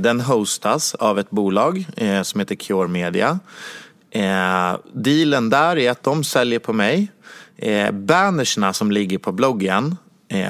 Den hostas av ett bolag som heter Cure Media. Dealen där är att de säljer på mig. Bannersna som ligger på bloggen,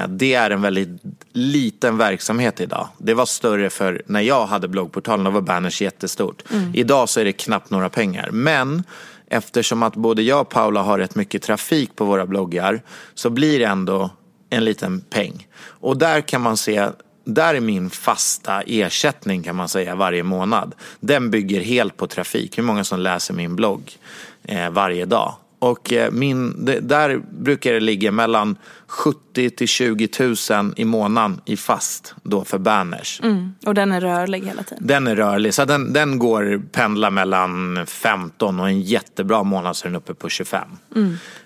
det är en väldigt liten verksamhet idag. Det var större för när jag hade bloggportalen, då var banners jättestort. Idag så är det knappt några pengar. Men eftersom att både jag och Paula har rätt mycket trafik på våra bloggar så blir det ändå en liten peng. Och där kan man se där är min fasta ersättning kan man säga varje månad. Den bygger helt på trafik, hur många som läser min blogg eh, varje dag. Och eh, min, det, där brukar det ligga mellan 70 till 20 000 i månaden i fast då för banners. Och den är rörlig hela tiden. Den är rörlig, så den, den går pendla mellan 15 och en jättebra månad så är den uppe på 25.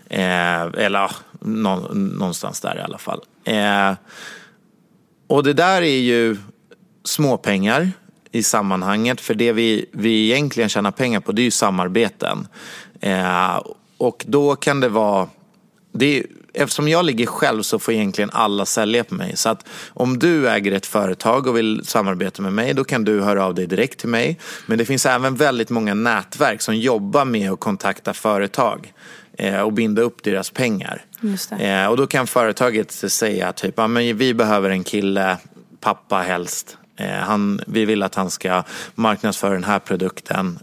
Eh, eller nå, någonstans där i alla fall. Eh, och det där är ju småpengar i sammanhanget. För det vi, vi egentligen tjänar pengar på det är ju samarbeten. Eh, och då kan det vara... Det är, eftersom jag ligger själv så får egentligen alla sälja på mig. Så att om du äger ett företag och vill samarbeta med mig, då kan du höra av dig direkt till mig. Men det finns även väldigt många nätverk som jobbar med att kontakta företag eh, och binda upp deras pengar. Eh, och då kan företaget säga typ, ja, men vi behöver en kille, pappa helst. Eh, han, vi vill att han ska marknadsföra den här produkten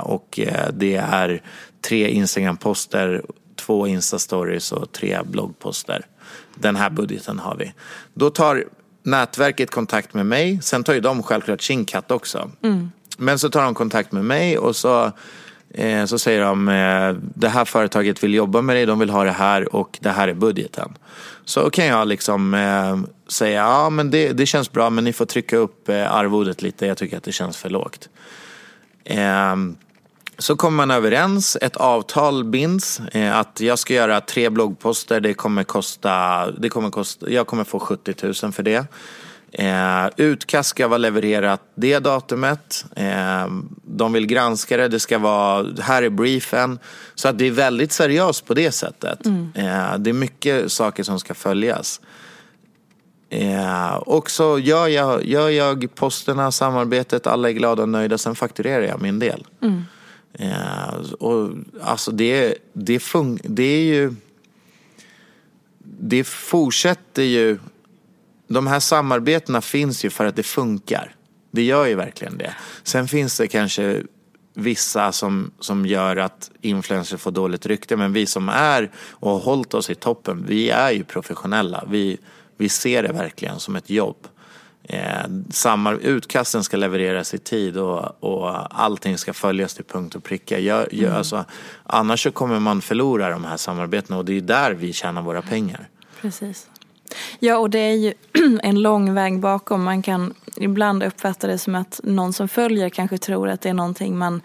och det är tre Instagram-poster, två Insta-stories och tre bloggposter. Den här budgeten har vi. Då tar nätverket kontakt med mig, sen tar ju de självklart sin katt också. Men så tar de kontakt med mig och så Eh, så säger de, eh, det här företaget vill jobba med dig, de vill ha det här och det här är budgeten. Så kan jag liksom eh, säga, ja men det, det känns bra men ni får trycka upp arvodet lite, jag tycker att det känns för lågt. Så kommer man överens, ett avtal binds, att jag ska göra tre bloggposter, det kommer kosta, det kommer kosta jag kommer få 70 000 för det. Eh, utkast ska vara levererat det datumet. Eh, de vill granska det, det ska vara, här är briefen. Så att det är väldigt seriöst på det sättet. Mm. Eh, det är mycket saker som ska följas. Eh, och så gör jag, gör jag posterna, samarbetet, alla är glada och nöjda, sen fakturerar jag min del. Mm. Eh, och alltså det, det, fun- det är ju... Det fortsätter ju de här samarbetena finns ju för att det funkar. Det gör ju verkligen det. Sen finns det kanske vissa som, som gör att influencers får dåligt rykte. Men vi som är och har hållit oss i toppen, vi är ju professionella. Vi, vi ser det verkligen som ett jobb. Eh, utkasten ska levereras i tid och, och allting ska följas till punkt och pricka. Jag, jag, Mm. alltså, annars så kommer man förlora de här samarbetena och det är där vi tjänar våra pengar. Precis. Ja, och det är ju en lång väg bakom. Man kan ibland uppfatta det som att någon som följer kanske tror att det är någonting man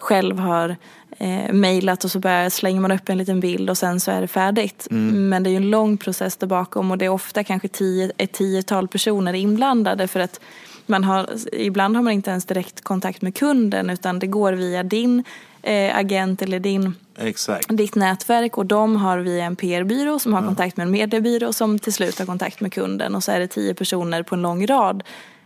själv har eh, mejlat och så bara slänger man upp en liten bild och sen så är det färdigt. Mm. Men det är ju en lång process där bakom och det är ofta kanske tio, ett tiotal personer inblandade för att man har, ibland har man inte ens direkt kontakt med kunden utan det går via din eh, agent eller din Exakt. ditt nätverk och de har via en PR-byrå som har kontakt med en mediebyrå som till slut har kontakt med kunden och så är det tio personer på en lång rad.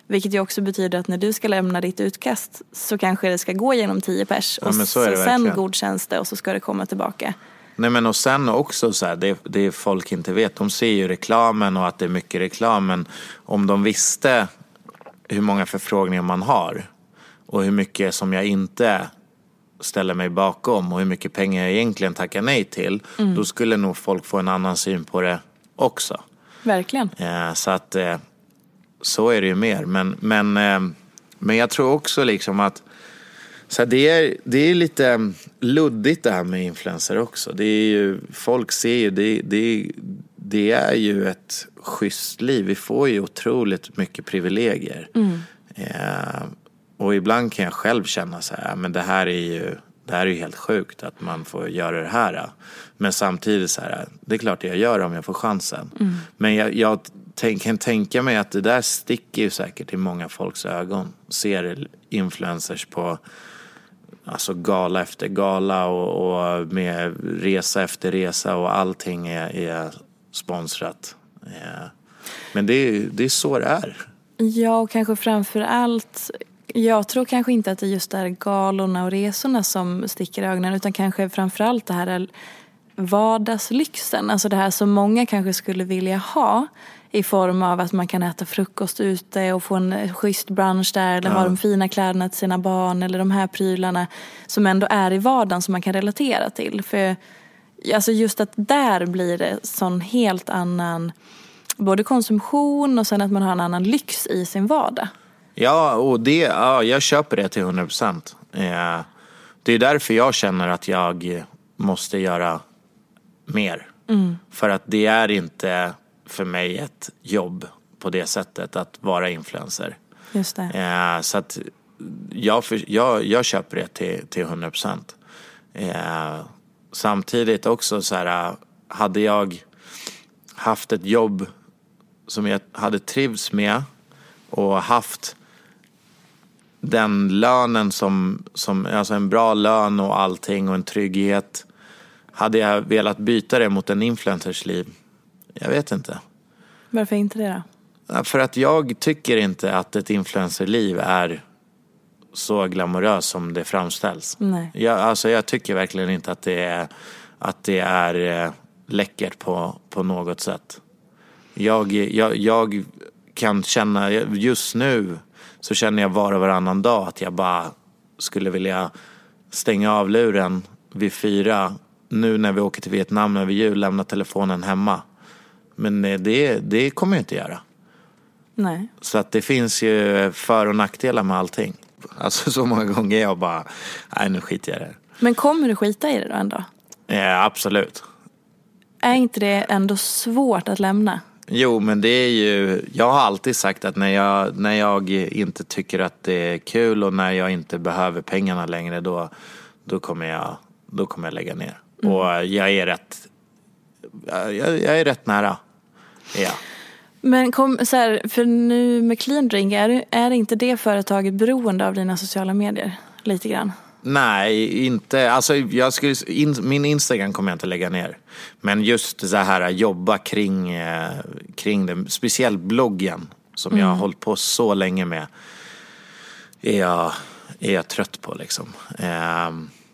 Vilket ju också betyder att när du ska lämna ditt utkast så kanske det ska gå genom tio pers Ja, och men så det sen verkligen. godkänns det och så ska det komma tillbaka. Nej men och sen också så här, det, det folk inte vet, de ser ju reklamen och att det är mycket reklam men om de visste hur många förfrågningar man har och hur mycket som jag inte ställer mig bakom och hur mycket pengar jag egentligen tackar nej till Mm. då skulle nog folk få en annan syn på det också. Verkligen. Eh, så att eh, så är det ju mer. Men, men, eh, men jag tror också liksom att så det, är, det är lite luddigt det här med influencer också. Det är ju, folk ser ju, det, det, det är ju ett schysst liv. Vi får ju otroligt mycket privilegier. Mm. Eh, och ibland kan jag själv känna så här, men det här är ju, det här är ju helt sjukt att man får göra det här. Men samtidigt så här, det är klart jag gör det om jag får chansen. Mm. Men jag, jag tänk, kan tänka mig att det där sticker ju säkert i många folks ögon. Ser influencers på alltså gala efter gala och, och med resa efter resa och allting är, är sponsrat. Eh, men det är, det är så det är. Ja, och kanske framför allt jag tror kanske inte att det just är galorna och resorna som sticker i ögonen utan kanske framför allt det här vardagslyxen. Alltså det här som många kanske skulle vilja ha i form av att man kan äta frukost ute och få en schysst brunch där eller Ja. ha de fina kläderna till sina barn eller de här prylarna som ändå är i vardagen som man kan relatera till. För alltså just att där blir det sån helt annan både konsumtion och sen att man har en annan lyx i sin vardag. Ja, och det, ja, jag köper det till 100 procent. Eh, det är därför jag känner att jag måste göra mer. Mm. För att det är inte för mig ett jobb på det sättet att vara influencer. Just det. Eh, så att jag, jag, jag köper det till, till 100 procent. Eh, samtidigt också så här, hade jag haft ett jobb som jag hade trivts med och haft den lönen som, som alltså en bra lön och allting och en trygghet hade jag velat byta det mot en influencers liv? Jag vet inte. Varför inte det då? För att jag tycker inte att ett influencerliv är så glamoröst som det framställs. Nej. Jag, alltså jag tycker verkligen inte att det är, att det är eh, läckert på, på något sätt. Jag, jag, jag kan känna, just nu så känner jag var och varannan dag att jag bara skulle vilja stänga av luren vid fyra. Nu när vi åker till Vietnam över jul, lämna telefonen hemma. Men eh, det, det kommer jag inte göra. Nej. Så att det finns ju för och nackdelar med allting. Alltså så många gånger jag bara, nej nu skiter jag i det. Men kommer du skita i det då ändå? Ja, absolut. Är inte det ändå svårt att lämna? Jo, men det är ju, jag har alltid sagt att när jag, när jag inte tycker att det är kul och när jag inte behöver pengarna längre då, då, kommer, jag, då kommer jag lägga ner. Och jag är rätt, jag, jag är rätt nära. Ja. Men kom, så här, för nu med Clean Drink, är, det- är inte det företaget beroende av dina sociala medier? Lite grann. Nej, inte. Alltså, jag skulle, in, min Instagram kommer jag inte lägga ner. Men just så här jobba kring, eh, kring det, speciellt bloggen som jag har hållit på så länge med, är jag, är jag trött på liksom. Eh,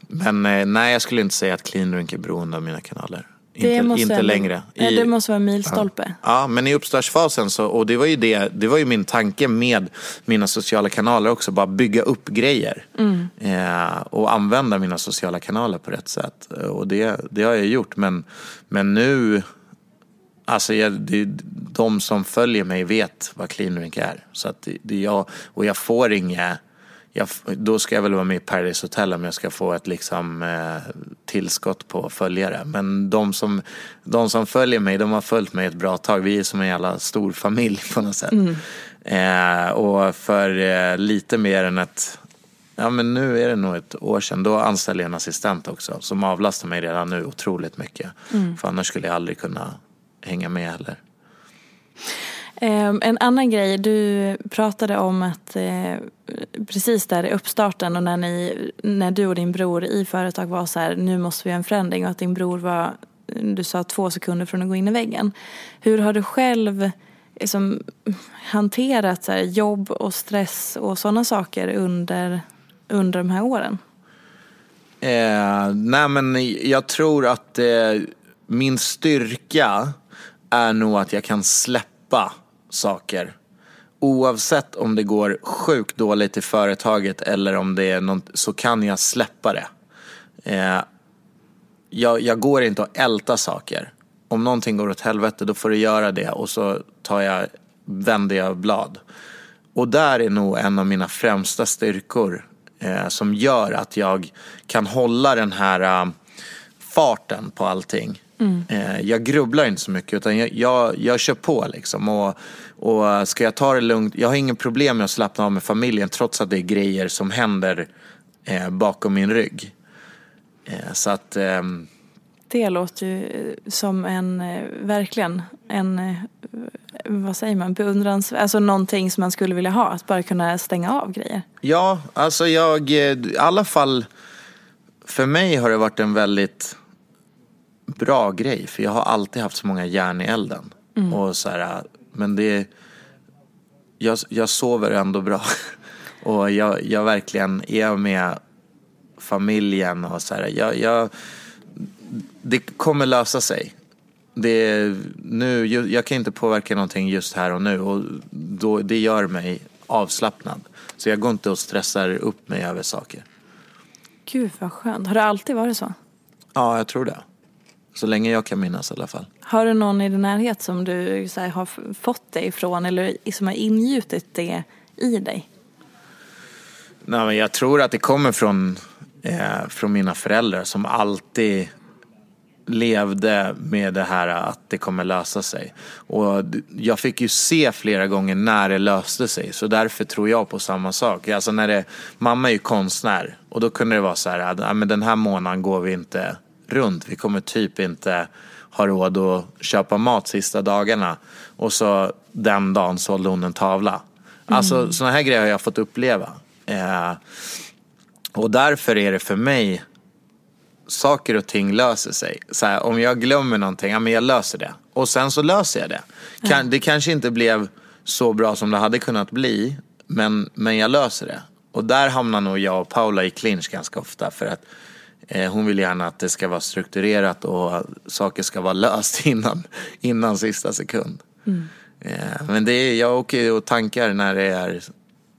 men eh, nej, jag skulle inte säga att Clean Drink är beroende av mina kanaler. Inte inte längre. Nej, I- det måste vara en milstolpe. Ja, men i uppstartsfasen så, och det var ju det, det var ju min tanke med mina sociala kanaler också, bara bygga upp grejer. Eh, och använda mina sociala kanaler på rätt sätt. Och det, det har jag gjort, men, men nu, alltså jag, det, de som följer mig vet vad Clean Drink är. Så att det, det jag, och jag får inga, jag, då ska jag väl vara med i Paradise Hotel om jag ska få ett liksom, eh, tillskott på följare. Men de som, de som följer mig, de har följt mig ett bra tag. Vi är som en jävla stor familj på något sätt. Eh, och för eh, lite mer än ett, ja men nu är det nog ett år sedan, då anställde jag en assistent också. Som avlastar mig redan nu otroligt mycket. För annars skulle jag aldrig kunna hänga med heller. Ehm, en annan grej, du pratade om att eh, precis där i uppstarten och när, ni, när du och din bror i företag var så här, nu måste vi göra en förändring och att din bror var, du sa två sekunder från att gå in i väggen. Hur har du själv liksom, hanterat så här, jobb och stress och sådana saker under, under de här åren? Eh, nej men jag tror att eh, min styrka är nog att jag kan släppa saker. Oavsett om det går sjukt dåligt i företaget eller om det är något, så kan jag släppa det. Eh, jag, jag går inte att älta saker. Om någonting går åt helvete då får du göra det och så tar jag, vänder jag blad. Och där är nog en av mina främsta styrkor eh, som gör att jag kan hålla den här eh, farten på allting. Eh, jag grubblar inte så mycket utan jag, jag, jag kör på liksom. Och, och ska jag ta det lugnt, jag har ingen problem med att slappna av med familjen trots att det är grejer som händer eh, bakom min rygg. Eh, så att ehm, Det låter ju eh, som en, eh, verkligen, en, eh, vad säger man, beundrans... Alltså någonting som man skulle vilja ha, att bara kunna stänga av grejer. Ja, alltså jag, eh, i alla fall för mig har det varit en väldigt bra grej. För jag har alltid haft så många järn i elden. Och så här, men det, jag, jag sover ändå bra. Och jag, jag verkligen är med familjen och så här, jag, jag, det kommer lösa sig. Det, nu, jag kan inte påverka någonting just här och nu och då, det gör mig avslappnad. Så jag går inte och stressar upp mig över saker. Gud vad skönt. Har det alltid varit så? Ja, jag tror det. Så länge jag kan minnas i alla fall. Har du någon i din närhet som du här, har fått det ifrån eller som har ingjutit det i dig? Nej, men jag tror att det kommer från, eh, från mina föräldrar som alltid levde med det här att det kommer lösa sig. Och jag fick ju se flera gånger när det löste sig. Så därför tror jag på samma sak. Alltså när det, mamma är ju konstnär och då kunde det vara så här att "Ja, men den här månaden går vi inte runt. Vi kommer typ inte ha råd att köpa mat sista dagarna. Och så den dagen sålde hon en tavla. Alltså sådana här grejer har jag fått uppleva. Eh, och därför är det för mig saker och ting löser sig. Så här, om jag glömmer någonting, ja men jag löser det. Och sen så löser jag det. Kan, Det kanske inte blev så bra som det hade kunnat bli, men, men jag löser det. Och där hamnar nog jag och Paula i clinch ganska ofta. För att hon vill gärna att det ska vara strukturerat och saker ska vara löst innan, innan sista sekund. Eh, men det är, jag åker och tankar när det är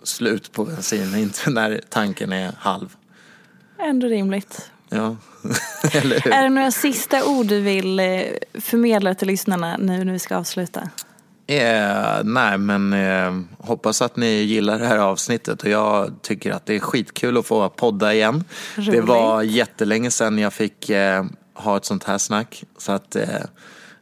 slut på bensin, inte när tanken är halv. Ändå rimligt. Ja, eller hur? Är det några sista ord du vill eh, förmedla till lyssnarna nu när vi ska avsluta? Eh, nej, men eh, hoppas att ni gillar det här avsnittet och jag tycker att det är skitkul att få podda igen. Det Roligt. var jättelänge sedan jag fick eh, ha ett sånt här snack. Så att eh,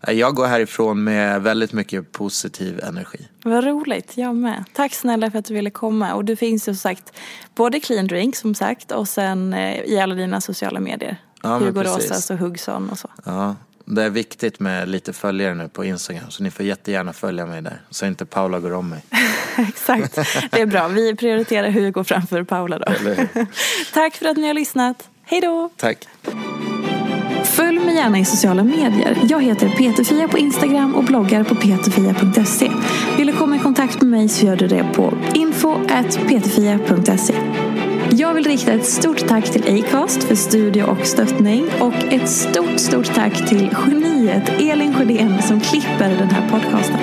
jag går härifrån med väldigt mycket positiv energi. Vad roligt, jag med. Tack snälla för att du ville komma. Och du finns ju som sagt både Clean Drink som sagt och sen eh, i alla dina sociala medier. Ja, Hugo. Rosas och Hugson och så. Ja, det är viktigt med lite följare nu på Instagram så ni får jättegärna följa mig där. Så inte Paula går om mig. Exakt, det är bra. Vi prioriterar Hugo framför Paula då. Tack för att ni har lyssnat. Hej då! Tack. Följ mig gärna i sociala medier. Jag heter Peterfia på Instagram och bloggar på peterfia.se. Vill du komma i kontakt med mig så gör du det på info.peterfia.se. Jag vill rikta ett stort tack till Acast för studio och stöttning och ett stort, stort tack till geniet Elin Sjödén som klipper den här podcasten.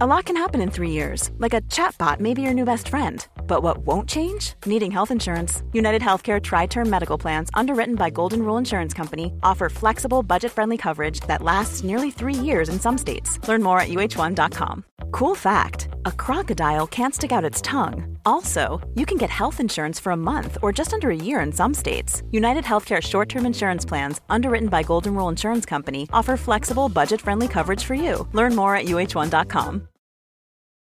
A lot can happen in three years, like a chatbot may be your new best friend. But what won't change? Needing health insurance. United Healthcare Tri Term Medical Plans, underwritten by Golden Rule Insurance Company, offer flexible, budget friendly coverage that lasts nearly three years in some states. Learn more at uh1.com. Cool fact a crocodile can't stick out its tongue. Also, you can get health insurance for a month or just under a year in some states. United Healthcare short term insurance plans, underwritten by Golden Rule Insurance Company, offer flexible, budget friendly coverage for you. Learn more at uh1.com.